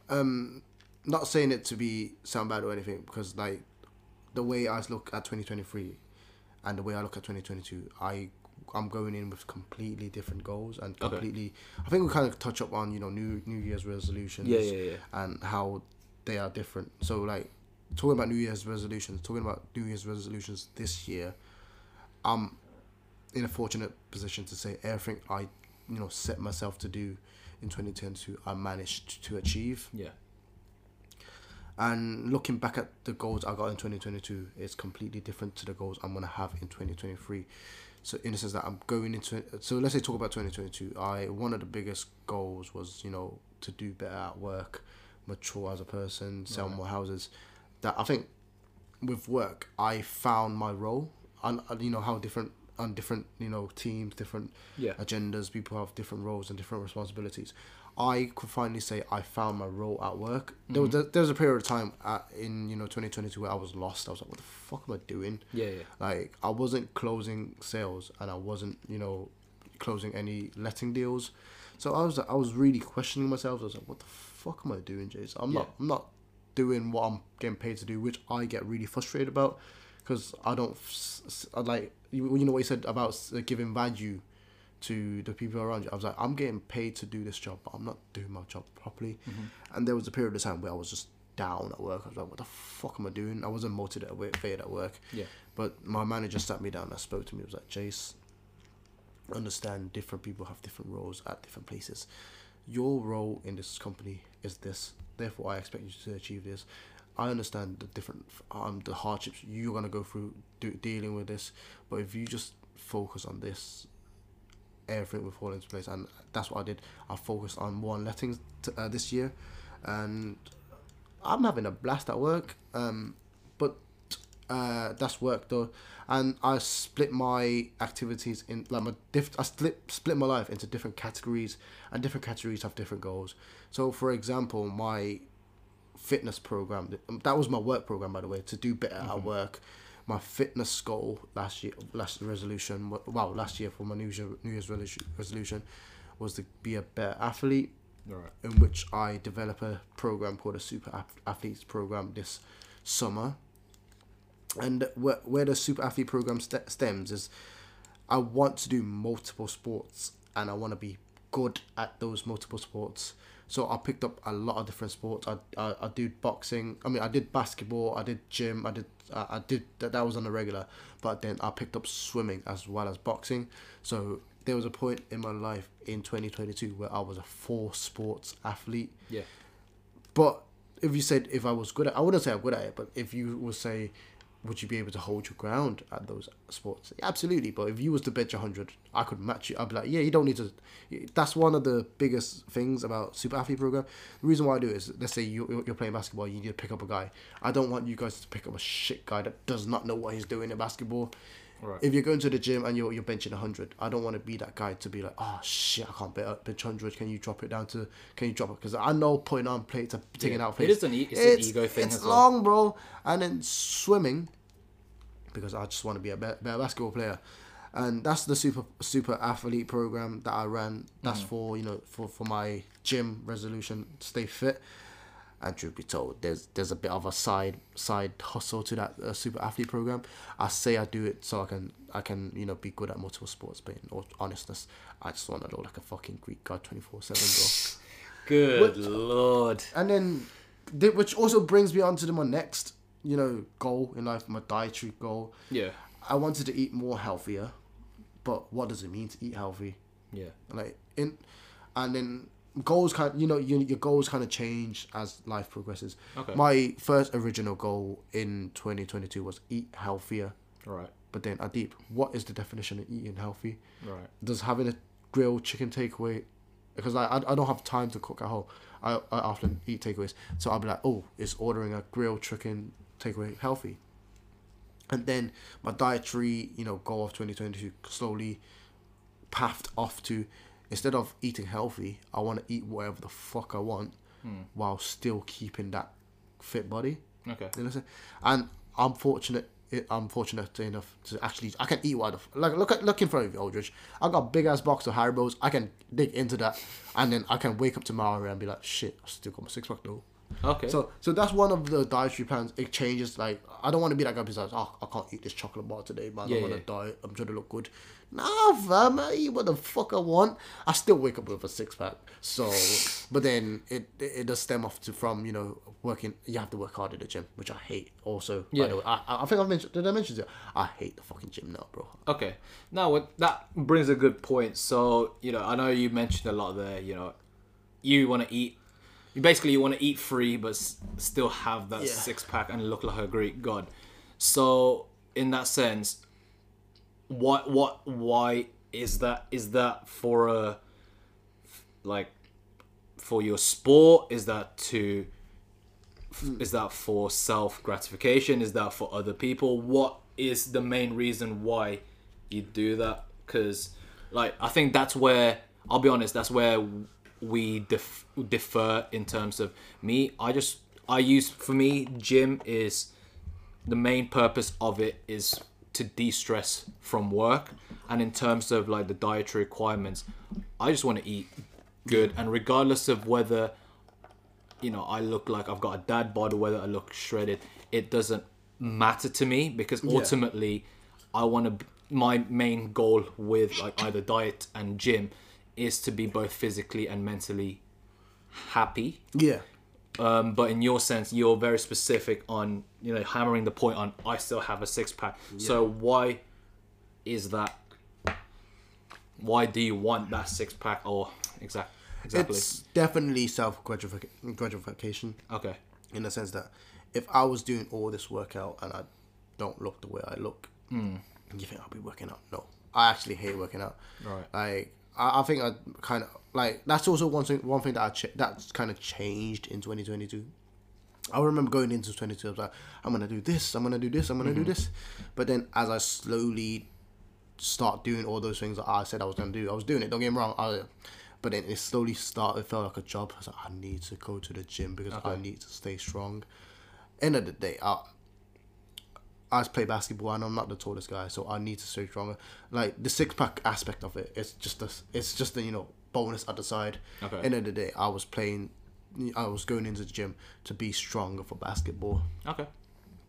um not saying it to be sound bad or anything because like the way I look at 2023 and the way I look at 2022 I I'm going in with completely different goals and Okay. completely I think we kind of touch up on you know new New Year's resolutions Yeah, yeah, yeah. and how they are different. So like talking about New Year's resolutions, talking about New Year's resolutions this year, I'm in a fortunate position to say everything I you know set myself to do in 2022 I managed to achieve. Yeah. And looking back at the goals I got in 2022 is completely different to the goals I'm gonna have in 2023. So in the sense that I'm going into so let's say talk about 2022. I one of the biggest goals was you know to do better at work, mature as a person, sell more houses. That I think with work I found my role and and you know how different on different you know teams, different Yeah. agendas. People have different roles and different responsibilities. I could finally say I found my role at work. There was mm-hmm. there was a period of time at, in you know 2022 where I was lost. I was like, what the fuck am I doing? Yeah, yeah. Like I wasn't closing sales and I wasn't you know closing any letting deals. So I was I was really questioning myself. I was like, what the fuck am I doing, Jace? I'm not I'm not doing what I'm getting paid to do, which I get really frustrated about because I don't I like you, you know what he said about giving value to the people around you. I was like, I'm getting paid to do this job, but I'm not doing my job properly. Mm-hmm. And there was a period of time where I was just down at work. I was like, what the fuck am I doing? I wasn't motivated at work, motivated at work. Yeah. But my manager sat me down and spoke to me. He was like, Jace, understand different people have different roles at different places. Your role in this company is this. Therefore, I expect you to achieve this. I understand the different um the hardships you're gonna go through do, dealing with this, but if you just focus on this, everything will fall into place. And that's what I did. I focused on one lettings t- uh, this year, and I'm having a blast at work. Um, but uh, that's work though, and I split my activities in like my diff. I split split my life into different categories, and different categories have different goals. So, for example, my fitness program um, that was my work program by the way to do better at mm-hmm. work. My fitness goal last year, last resolution, wow, last year for my New Year's, New Year's resolution was to be a better athlete right. in which I develop a program called a Super Athletes Program this summer. And where, where the Super Athlete Program st- stems is I want to do multiple sports and I want to be good at those multiple sports. So I picked up a lot of different sports. I, I, I did boxing. I mean, I did basketball. I did gym. I did I, I did that. That was on a regular. But then I picked up swimming as well as boxing. So there was a point in my life in 2022 where I was a four sports athlete. Yeah. But if you said if I was good at, I wouldn't say I'm good at it. But if you would say, would you be able to hold your ground at those sports? Absolutely. But if you was to bench hundred, I could match you. I'd be like, yeah, you don't need to. That's one of the biggest things about super athlete program. The reason why I do it is, let's say you you're playing basketball, you need to pick up a guy. I don't want you guys to pick up a shit guy that does not know what he's doing in basketball. Right. If you're going to the gym and you're, you're benching 100, I don't want to be that guy to be like, oh shit, I can't bench bench 100. Can you drop it down to, can you drop it? Because I know putting on plates, are taking Yeah. out plates. is an e- it's an ego thing It's as well. long, bro. And then swimming, because I just want to be a better, better basketball player. And that's the super super athlete program that I ran. That's Mm-hmm. for you know for, for my gym resolution, stay fit. And truth be told, there's there's a bit of a side side hustle to that uh, super athlete program. I say I do it so I can I can you know be good at multiple sports, but in all honestness, I just want to look like a fucking Greek god twenty four seven, bro. Good lord. And then, th- which also brings me on to the, my next, you know, goal in life, my dietary goal. Yeah. I wanted to eat more healthier, but what does it mean to eat healthy? Yeah. Like in, and then goals kind, you know, your, your goals kind of change as life progresses. Okay. My first original goal in twenty twenty two was eat healthier, Right. but then Adip, what is the definition of eating healthy? Right. does having a grilled chicken takeaway because I, I I don't have time to cook at home. I, I often eat takeaways, so I'll be like, oh, is ordering a grilled chicken takeaway healthy? And then my dietary, you know, goal of twenty twenty two slowly pathed off to instead of eating healthy, I want to eat whatever the fuck I want, hmm. while still keeping that fit body. Okay. You know what I'm saying? And I'm fortunate. I'm fortunate enough to actually I can eat what the like look at look in front of you, Aldrich. I got a big ass box of Haribo's. I can dig into that, and then I can wake up tomorrow and be like, shit, I still got my six pack though. Okay. So so that's one of the dietary plans. It changes. Like I don't want to be that guy who's like, oh, I can't eat this chocolate bar today, man. Yeah, I'm on yeah. a diet. I'm trying to look good. Nah, fam, I eat what the fuck I want. I still wake up with a six pack. So, [laughs] but then it it, it does stem off to from you know working. You have to work hard at the gym, which I hate. Also, Yeah. way, I, I I think I've mentioned. Did I mention it? I hate the fucking gym now, bro. Okay. Now what that brings a good point. So you know, I know you mentioned a lot there. You know, you want to eat. You basically you want to eat free, but s- still have that Yeah. six pack and look like a Greek god. So in that sense, what what why is that? Is that for a like for your sport? Is that to hmm. is that for self gratification? Is that for other people? What is the main reason why you do that? Because, like, I think that's where I'll be honest. That's where we dif- differ in terms of me. I just I use for me gym is the main purpose of it is to de-stress from work. And in terms of like the dietary requirements i just want to eat good. And regardless of whether you know i look like i've got a dad bod or whether i look shredded it doesn't matter to me because ultimately i want to my main goal with like either diet and gym is to be both physically and mentally happy Yeah. um, but in your sense, you're very specific on you know hammering the point on I still have a six pack. So why is that? Why do you want that six pack? Or exact exactly? It's definitely self gratification okay. in the sense that if I was doing all this workout and I don't look the way I look, Hmm. you think I'll be working out? No, I actually hate working out. Right. Like I, I think I kind of like that's also one thing. One thing that I ch- that's kind of changed in twenty twenty two. I remember going into twenty two. I was like, I'm gonna do this. I'm gonna do this. I'm gonna Mm-hmm. do this. But then as I slowly start doing all those things that I said I was gonna do, I was doing it. Don't get me wrong. I, but then it slowly started. It felt like a job. I was like, I need to go to the gym because I need to stay strong. End of the day, I, I play basketball and I'm not the tallest guy, so I need to stay stronger. Like the six pack aspect of it, it's just a, it's just a you know bonus at the side. Okay. End of the day, I was playing, I was going into the gym to be stronger for basketball. Okay.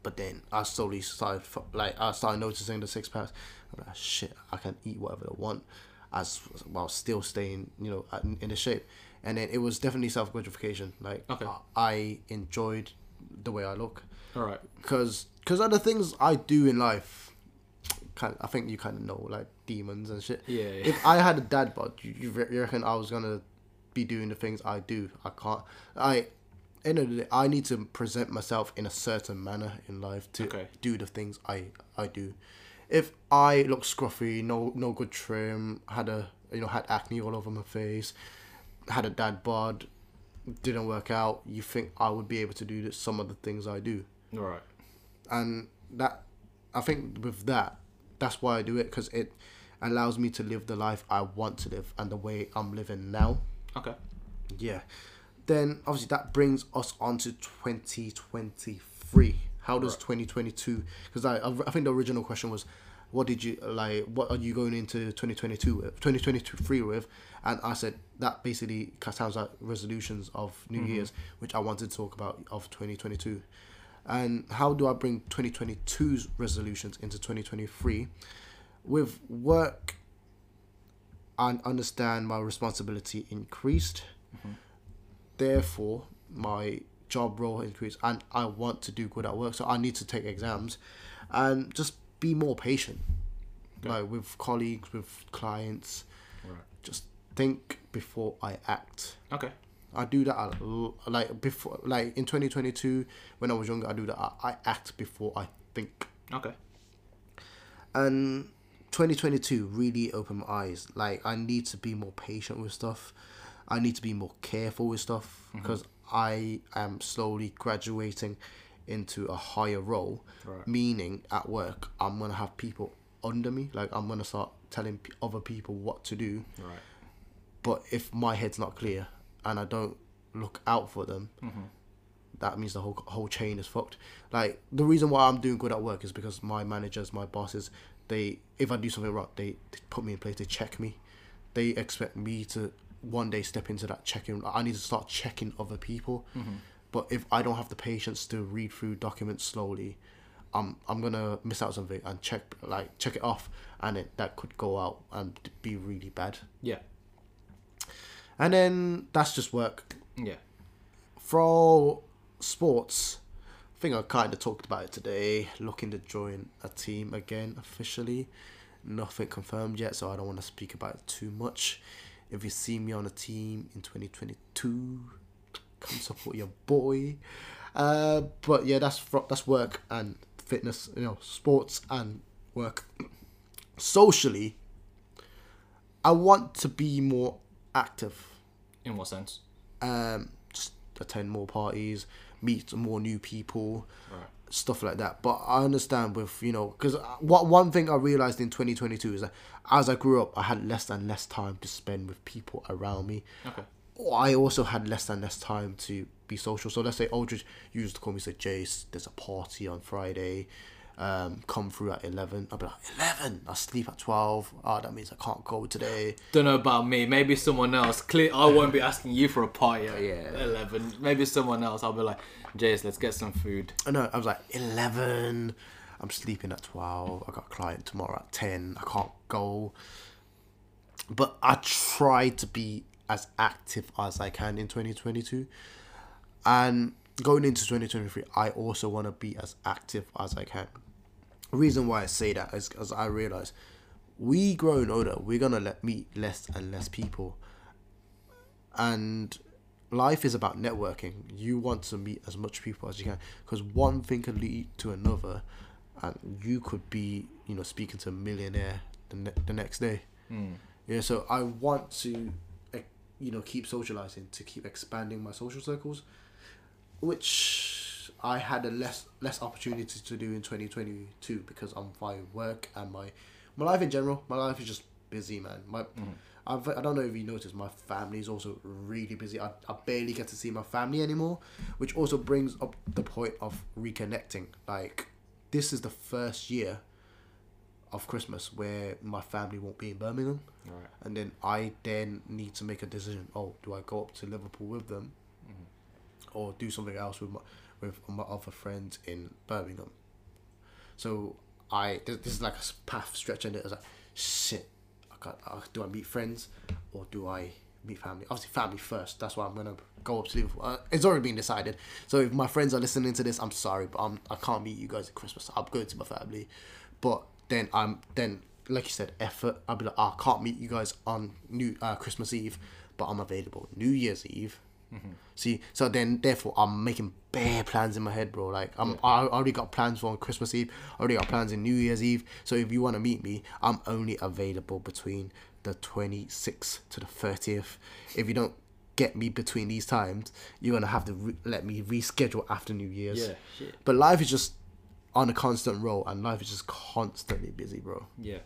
But then I slowly started like I started noticing the six packs. I'm like, shit, I can eat whatever I want, as while still staying, you know, in, in the shape. And then it was definitely self gratification. Like Okay. I, I enjoyed the way I look All right. because because other things I do in life, kind of, I think you kind of know like demons and shit. Yeah, yeah. If I had a dad bod, you, you reckon I was gonna be doing the things I do? I can't. I end of the day, I need to present myself in a certain manner in life to Okay. do the things I I do. If I look scruffy, no no good trim, had a you know had acne all over my face, had a dad bod, didn't work out, you think I would be able to do some of the things I do right. and that I think with that, that's why I do it because it allows me to live the life I want to live and the way I'm living now. Okay. Yeah. Then obviously that brings us on to 2023. How does 2022? Because I I think the original question was, what did you like? What are you going into 2022 with, 2023 with? And I said that basically sounds like resolutions of New mm-hmm. Year's, which I wanted to talk about of 2022. And how do I bring 2022's resolutions into 2023? With work, I understand my responsibility increased. Mm-hmm. Therefore, my job role increased, and I want to do good at work. So I need to take exams, and just be more patient, like with colleagues, with clients. Right. Just think before I act. Okay. I do that like before, like in 2022 when I was younger. I do that. I, I act before I think. Okay. and 2022 really opened my eyes like i need to be more patient with stuff i need to be more careful with stuff mm-hmm. because i am slowly graduating into a higher role Right. meaning at work i'm gonna have people under me like i'm gonna start telling p- other people what to do Right. but if my head's not clear and i don't look out for them mm-hmm. that means the whole whole chain is fucked. Like the reason why I'm doing good at work is because my managers, my bosses, they if I do something wrong, they, they put me in place. They check me. They expect me to one day step into that checking. I need to start checking other people. Mm-hmm. But if I don't have the patience to read through documents slowly, I'm I'm gonna miss out something and check like check it off, and it that could go out and be really bad. Yeah. And then that's just work. Yeah. For sports, I think I kind of talked about it today. Looking to join a team again officially. Nothing confirmed yet, so I don't want to speak about it too much. If you see me on a team in 2022, come support your boy. Uh, but yeah, that's that's work and fitness, you know, sports and work. [clears throat] Socially, I want to be more active In what sense? um, just attend more parties, meet more new people, Right. stuff like that. But I understand with you know because what one thing I realized in 2022 is that as I grew up, I had less and less time to spend with people around me. Okay. I also had less and less time to be social. So let's say Aldrich used to call me say, Jace, there's a party on Friday. Um, come through at eleven. I'll be like eleven. I sleep at twelve. Oh, that means I can't go today. Don't know about me. Maybe someone else. Clear. I won't be asking you for a party at Yeah. eleven. Maybe someone else. I'll be like, Jace, let's get some food. I know. I was like eleven. I'm sleeping at twelve. I got a client tomorrow at ten. I can't go. But I try to be as active as I can in 2022, and going into 2023, I also want to be as active as I can. Reason why I say that is because I realize we growing older, we're gonna let meet less and less people, and life is about networking. You want to meet as much people as you can because one thing can lead to another, and you could be, you know, speaking to a millionaire the, ne- the next day. Yeah, so I want to, eh, you know, keep socializing to keep expanding my social circles, which I had a less less opportunity to do in twenty twenty two because I'm my work and my my life in general. My life is just busy, man. My mm. I've, I don't know if you noticed, my family is also really busy. I, I barely get to see my family anymore, which also brings up the point of reconnecting. Like, this is the first year of Christmas where my family won't be in Birmingham, Right. and then I then need to make a decision. Oh, do I go up to Liverpool with them, mm-hmm. or do something else with my with my other friends in Birmingham? So I this, this is like a path stretching it. I was like, shit. I got. Uh, do I meet friends or do I meet family? Obviously, family first. That's why I'm gonna go up to Liverpool. Uh, it's already been decided. So if my friends are listening to this, I'm sorry, but I'm I can't meet you guys at Christmas. I'm going to my family, but then I'm then like you said, effort. I'll be like, "Ah, I can't meet you guys on New uh, Christmas Eve, but I'm available New Year's Eve. See, so then therefore I'm making bare plans in my head, bro. Like I'm, I already got plans for on Christmas Eve. I already got plans in New Year's Eve. So if you want to meet me, I'm only available between the 26th to the 30th. If you don't get me between these times, you're gonna have to re- let me reschedule after New Year's. Yeah, shit. But life is just on a constant roll, and life is just constantly busy, bro. Yeah.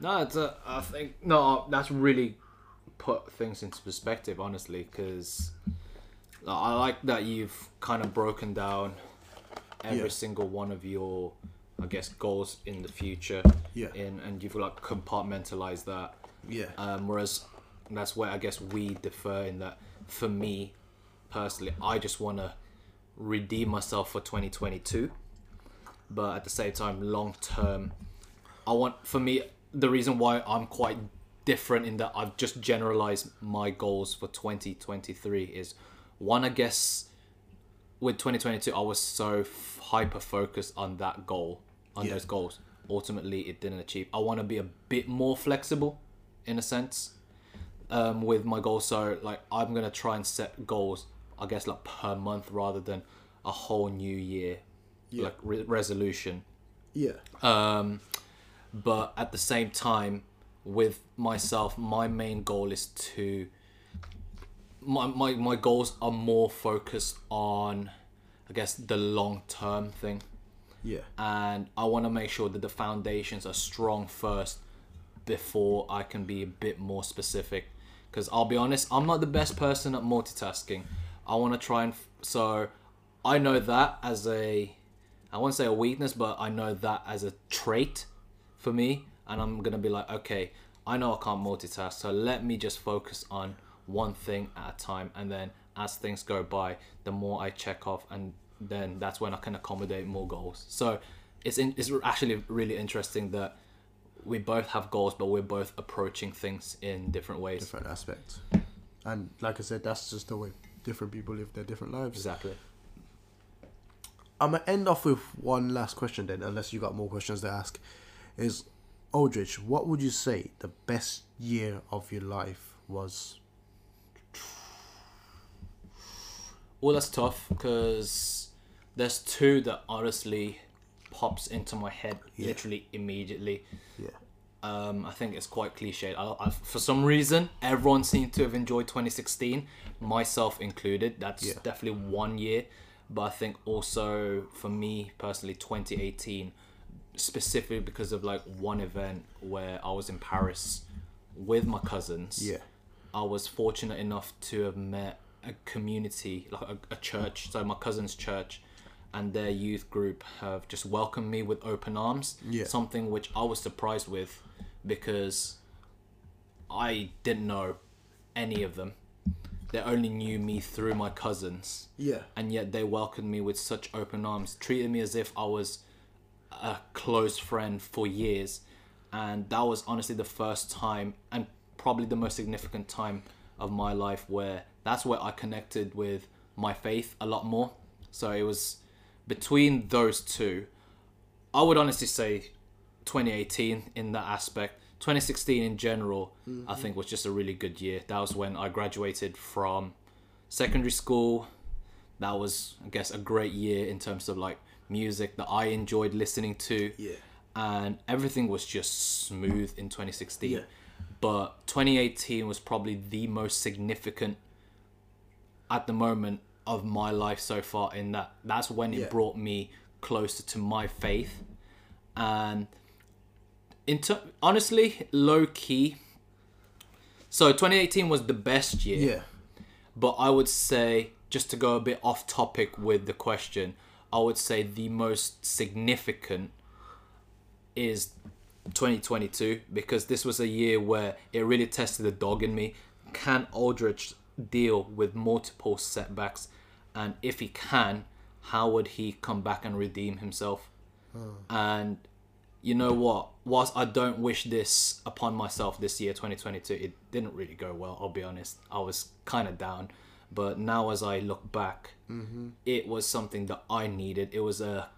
No, it's a, I think no, that's really put things into perspective, honestly, because I like that you've kind of broken down every Yeah. single one of your I guess goals in the future. Yeah. In and you've like compartmentalized that. Yeah. Um, whereas that's where I guess we differ in that. For me, personally, I just want to redeem myself for 2022, but at the same time, long term, I want. For me, the reason why I'm quite different in that I've just generalized my goals for 2023 is one, I guess, with 2022, I was so f- hyper focused on that goal, on Yeah. those goals. Ultimately, it didn't achieve. I want to be a bit more flexible, in a sense, um, with my goals. So, like, I'm gonna try and set goals, I guess, like per month rather than a whole new year, Yeah. like re- resolution. Yeah. Um, but at the same time, with myself, my main goal is to. My, my, my goals are more focused on, I guess, the long term thing. Yeah. And I want to make sure that the foundations are strong first before I can be a bit more specific. Because I'll be honest, I'm not the best person at multitasking. I want to try and. F- so I know that as a. I won't say a weakness, but I know that as a trait for me. And I'm to be like, okay, I know I can't multitask. So let me just focus on one thing at a time. And then as things go by, the more I check off, and then that's when I can accommodate more goals. So it's, in, it's actually really interesting that we both have goals, but we're both approaching things in different ways. Different aspects. And like I said, that's just the way different people live their different lives. Exactly. I'm gonna end off with one last question then, unless you got more questions to ask. Is Aldrich, what would you say the best year of your life was? Well, that's tough because there's two that honestly pops into my head Yeah. literally immediately. Yeah. Um, I think it's quite cliched. I, I, for some reason, everyone seemed to have enjoyed 2016, myself included. That's Yeah. definitely one year. But I think also for me personally, 2018, specifically because of like one event where I was in Paris with my cousins. Yeah. I was fortunate enough to have met a community, like a, a church, so my cousin's church, and their youth group have just welcomed me with open arms. Yeah. Something which I was surprised with because I didn't know any of them. They only knew me through my cousins Yeah. and yet they welcomed me with such open arms, treated me as if I was a close friend for years. And that was honestly the first time, and probably the most significant time of my life, where that's where I connected with my faith a lot more. So it was between those two. I would honestly say 2018 in that aspect. 2016 in general, I mm-hmm. think was just a really good year. That was when I graduated from secondary school. That was, I guess, a great year in terms of like music that I enjoyed listening to. Yeah. And everything was just smooth in 2016. Yeah. But 2018 was probably the most significant at the moment of my life so far in that that's when it Yeah. brought me closer to my faith and in ter- honestly low key so 2018 was the best year Yeah. but I would say, just to go a bit off topic with the question, I would say the most significant is 2022 because this was a year where it really tested the dog in me. Can Aldrich deal with multiple setbacks? And if he can, how would he come back and redeem himself? Hmm. And you know what? Whilst I don't wish this upon myself this year, 2022, it didn't really go well. I'll be honest. I was kind of down, but now as I look back, Mm-hmm. it was something that I needed. It was a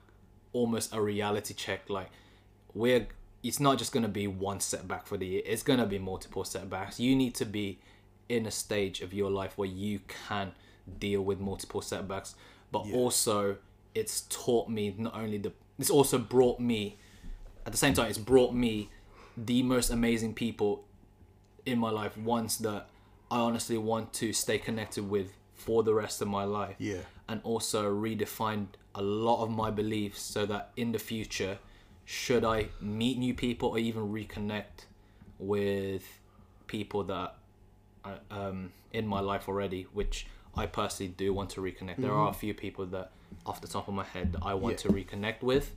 almost a reality check. Like we're, it's not just gonna be one setback for the year. It's gonna be multiple setbacks. You need to be in a stage of your life where you can deal with multiple setbacks, but also it's taught me not only the. It's also brought me at the same time it's brought me the most amazing people in my life ones that i honestly want to stay connected with for the rest of my life Yeah. and also redefined a lot of my beliefs so that in the future should i meet new people or even reconnect with people that are um, in my life already which i personally do want to reconnect there are a few people that off the top of my head that i want Yeah. to reconnect with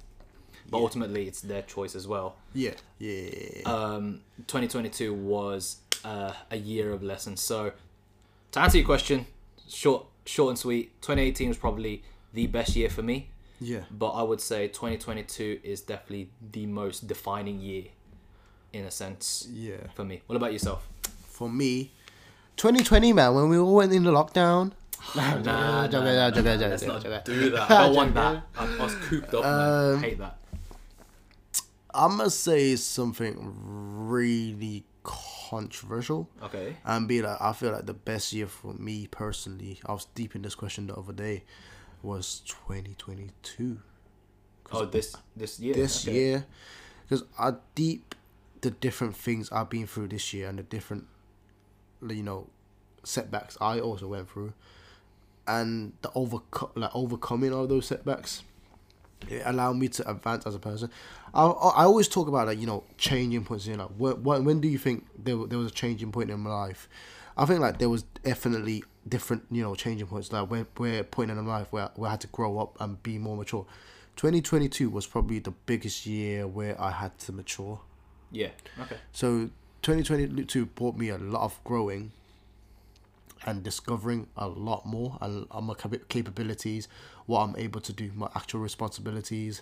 but ultimately it's their choice as well. Yeah, yeah. Um, 2022 was uh, a year of lessons. So to answer your question, short, short and sweet. 2018 was probably the best year for me, yeah. but I would say 2022 is definitely the most defining year, in a sense, Yeah. for me. What about yourself? For me, 2020, man, when we all went into lockdown. [sighs] Nah, [laughs] nah, nah, nah, let's not do that. I don't want that. [laughs] I, I was cooped up, man. Um, hate that. I'm gonna say something really controversial. Okay. and be like, I feel like the best year for me personally. I was deep in this question the other day. Was 2022 Oh, this this year. this okay. year? Because I deep the different things I've been through this year and the different, you know, setbacks I also went through, and the overco- like overcoming all those setbacks. It allowed me to advance as a person. I, I always talk about like you know changing points. You know, when, when when do you think there there was a changing point in my life? I think like there was definitely different you know changing points. Like where where point in my life where where I had to grow up and be more mature. Twenty twenty two was probably the biggest year where I had to mature. Yeah. Okay. So 2022 brought me a lot of growing and discovering a lot more and on my capabilities, what I'm able to do, my actual responsibilities,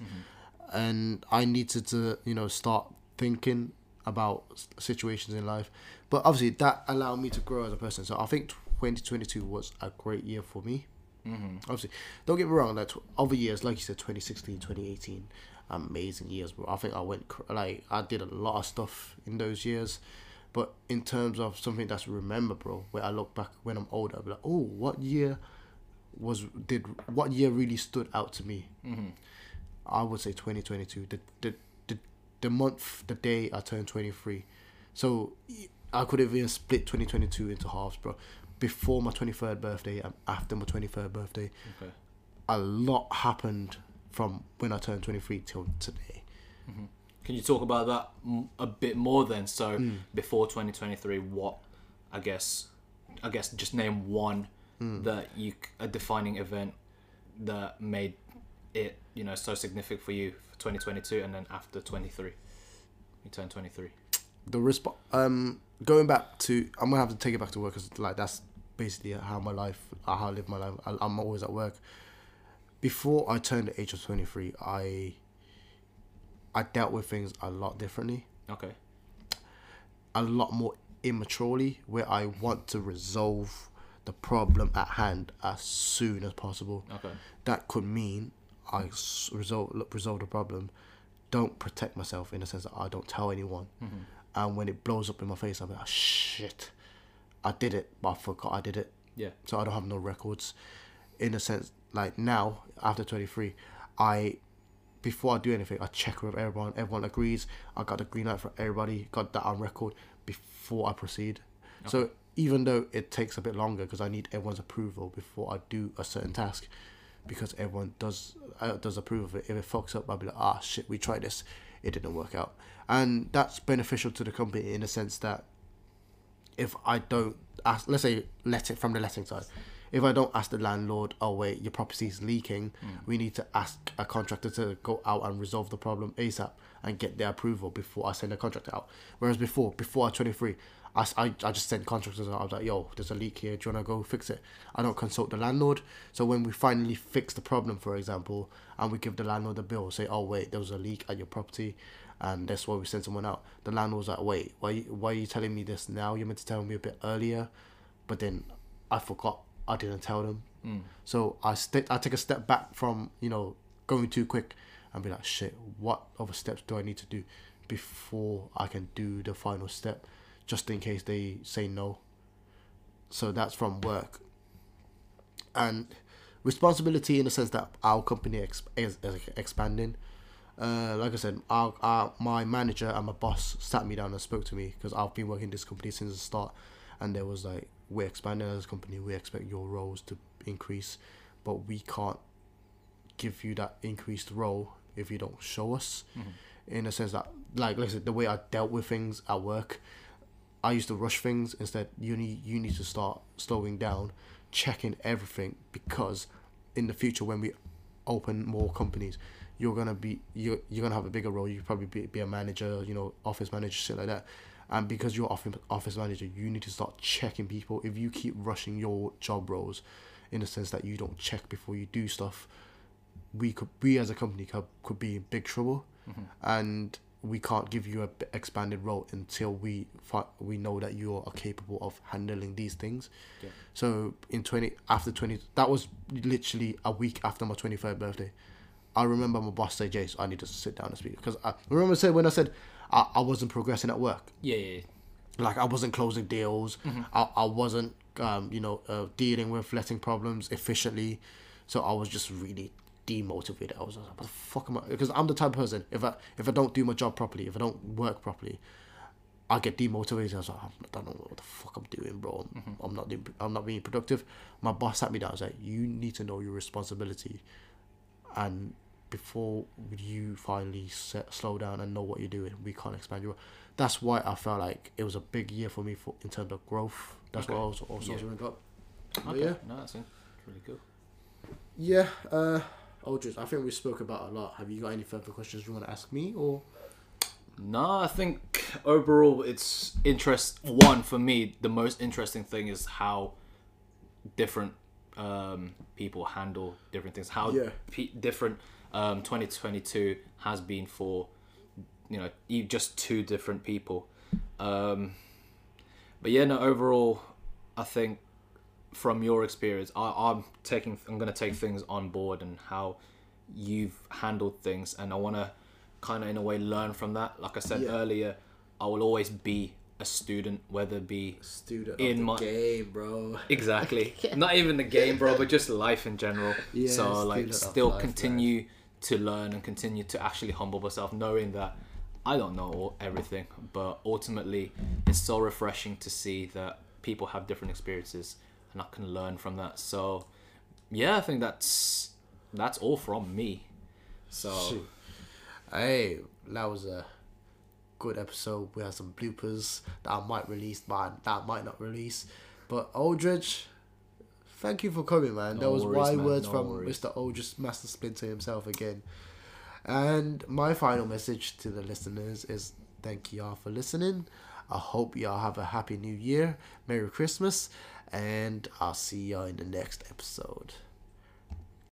and I needed to you know start thinking about situations in life. But obviously that allowed me to grow as a person. So I think 2022 was a great year for me. Mm-hmm. Obviously, don't get me wrong. Like other years, like you said, 2016, 2018, amazing years, But I think I went like I did a lot of stuff in those years. But in terms of something that's rememberable, where I look back when I'm older, I'll be like, oh, what year was did what year really stood out to me? Mm-hmm. I would say 2022. The, the the the month, the day I turned 23. So I could have even split 2022 into halves, bro. Before my 23rd birthday and after my 23rd birthday, Okay. a lot happened from when I turned 23 till today. Can you talk about that a bit more then? So Hmm. before 2023, what I guess, I guess just name one Hmm. that you a defining event that made it you know so significant for you for 2022, and then after 23, you turned 23. the response um going back to I'm gonna have to take it back to work because like that's basically how my life uh, how I live my life I, I'm always at work before I turned the age of 23 I I dealt with things a lot differently Okay. a lot more immaturely where I want to resolve the problem at hand as soon as possible Okay. that could mean I resolve look, resolve the problem. Don't protect myself in the sense that I don't tell anyone. Mm-hmm. And when it blows up in my face, I'm like, ah, shit, I did it, but I forgot I did it. Yeah. So I don't have no records. In a sense, like now after 23, I before I do anything, I check with everyone. Everyone agrees. I got the green light for everybody. Got that on record before I proceed. So even though it takes a bit longer because I need everyone's approval before I do a certain task, because everyone does uh, does approve of it. If it fucks up, I'll be like, ah, shit, we tried this, it didn't work out, and that's beneficial to the company in the sense that if I don't ask, let's say, let it from the letting side. If I don't ask the landlord, oh wait, your property's leaking, mm. we need to ask a contractor to go out and resolve the problem ASAP and get their approval before I send a contractor out. Whereas before, before I 23, I I just sent contractors out. I was like, yo, there's a leak here. Do you want to go fix it? I don't consult the landlord. So when we finally fix the problem, for example, and we give the landlord the bill, say, oh wait, there was a leak at your property, and that's why we sent someone out. The landlord's like, wait, why why are you telling me this now? You're meant to tell me a bit earlier, but then I forgot. I didn't tell them. So I st- I take a step back from you know going too quick and be like, shit, what other steps do I need to do before I can do the final step, just in case they say no. So that's from work. And responsibility in the sense that our company ex- is, is expanding. Uh, like I said, our, our my manager and my boss sat me down and spoke to me because I've been working this company since the start, and there was like, we're expanding as a company. We expect your roles to increase, but we can't give you that increased role if you don't show us. Mm-hmm. In a sense that, like, like I said, the way I dealt with things at work, I used to rush things. Instead, you need you need to start slowing down, checking everything because in the future when we open more companies, you're gonna be you you're gonna have a bigger role. You probably be, be a manager, you know, office manager, shit like that. And because you're office office manager, you need to start checking people. If you keep rushing your job roles, in the sense that you don't check before you do stuff, we could we as a company could, could be in big trouble, mm-hmm. and we can't give you a expanded role until we fi- we know that you are capable of handling these things. Yeah. So in twenty after twenty, that was literally a week after my twenty third birthday. I remember my boss say, "Jace, I need to sit down and speak." Because I remember say when I said I, I wasn't progressing at work, Yeah, yeah, yeah. like I wasn't closing deals, I, I wasn't um, you know uh, dealing with letting problems efficiently, so I was just really demotivated. I was like, what the fuck am I? Because I'm the type of person if I if I don't do my job properly, if I don't work properly, I get demotivated. I was like, I don't know what the fuck I'm doing, bro. I'm not doing, I'm not being productive. My boss sat me down. and was like, you need to know your responsibility, and before you finally set, slow down and know what you're doing, we can't expand your. That's why I felt like it was a big year for me for in terms of growth. That's Okay. what I was also Yeah. up. Okay. yeah. No, that's really cool. Yeah, uh, Aldrich, I think we spoke about a lot. Have you got any further questions you want to ask me or? No, I think overall it's interest. One for me, the most interesting thing is how different um, people handle different things. How Yeah. pe- different um, 2022 has been for you know just two different people. Um, but yeah, no. Overall, I think from your experience, I, I'm taking. I'm gonna take things on board and how you've handled things, and I want to kind of in a way learn from that. Like I said Yeah. earlier, I will always be a student, whether it be Student In of the my- game, bro. exactly [laughs] not even the game, bro, but just life in general. Yeah, so like, still life, continue to learn and continue to actually humble myself, knowing that I don't know everything, but ultimately, it's so refreshing to see that people have different experiences and I can learn from that. So, yeah, I think that's that's all from me. So. Hey, that was a good episode. We had some bloopers that I might release, but that I might not release. But Aldrich, thank you for coming, man. No that was worries, wise man. words No from worries. Mr. Aldrich, Master Splinter himself again. And my final message to the listeners is thank y'all for listening. I hope y'all have a happy new year, Merry Christmas, and I'll see y'all in the next episode.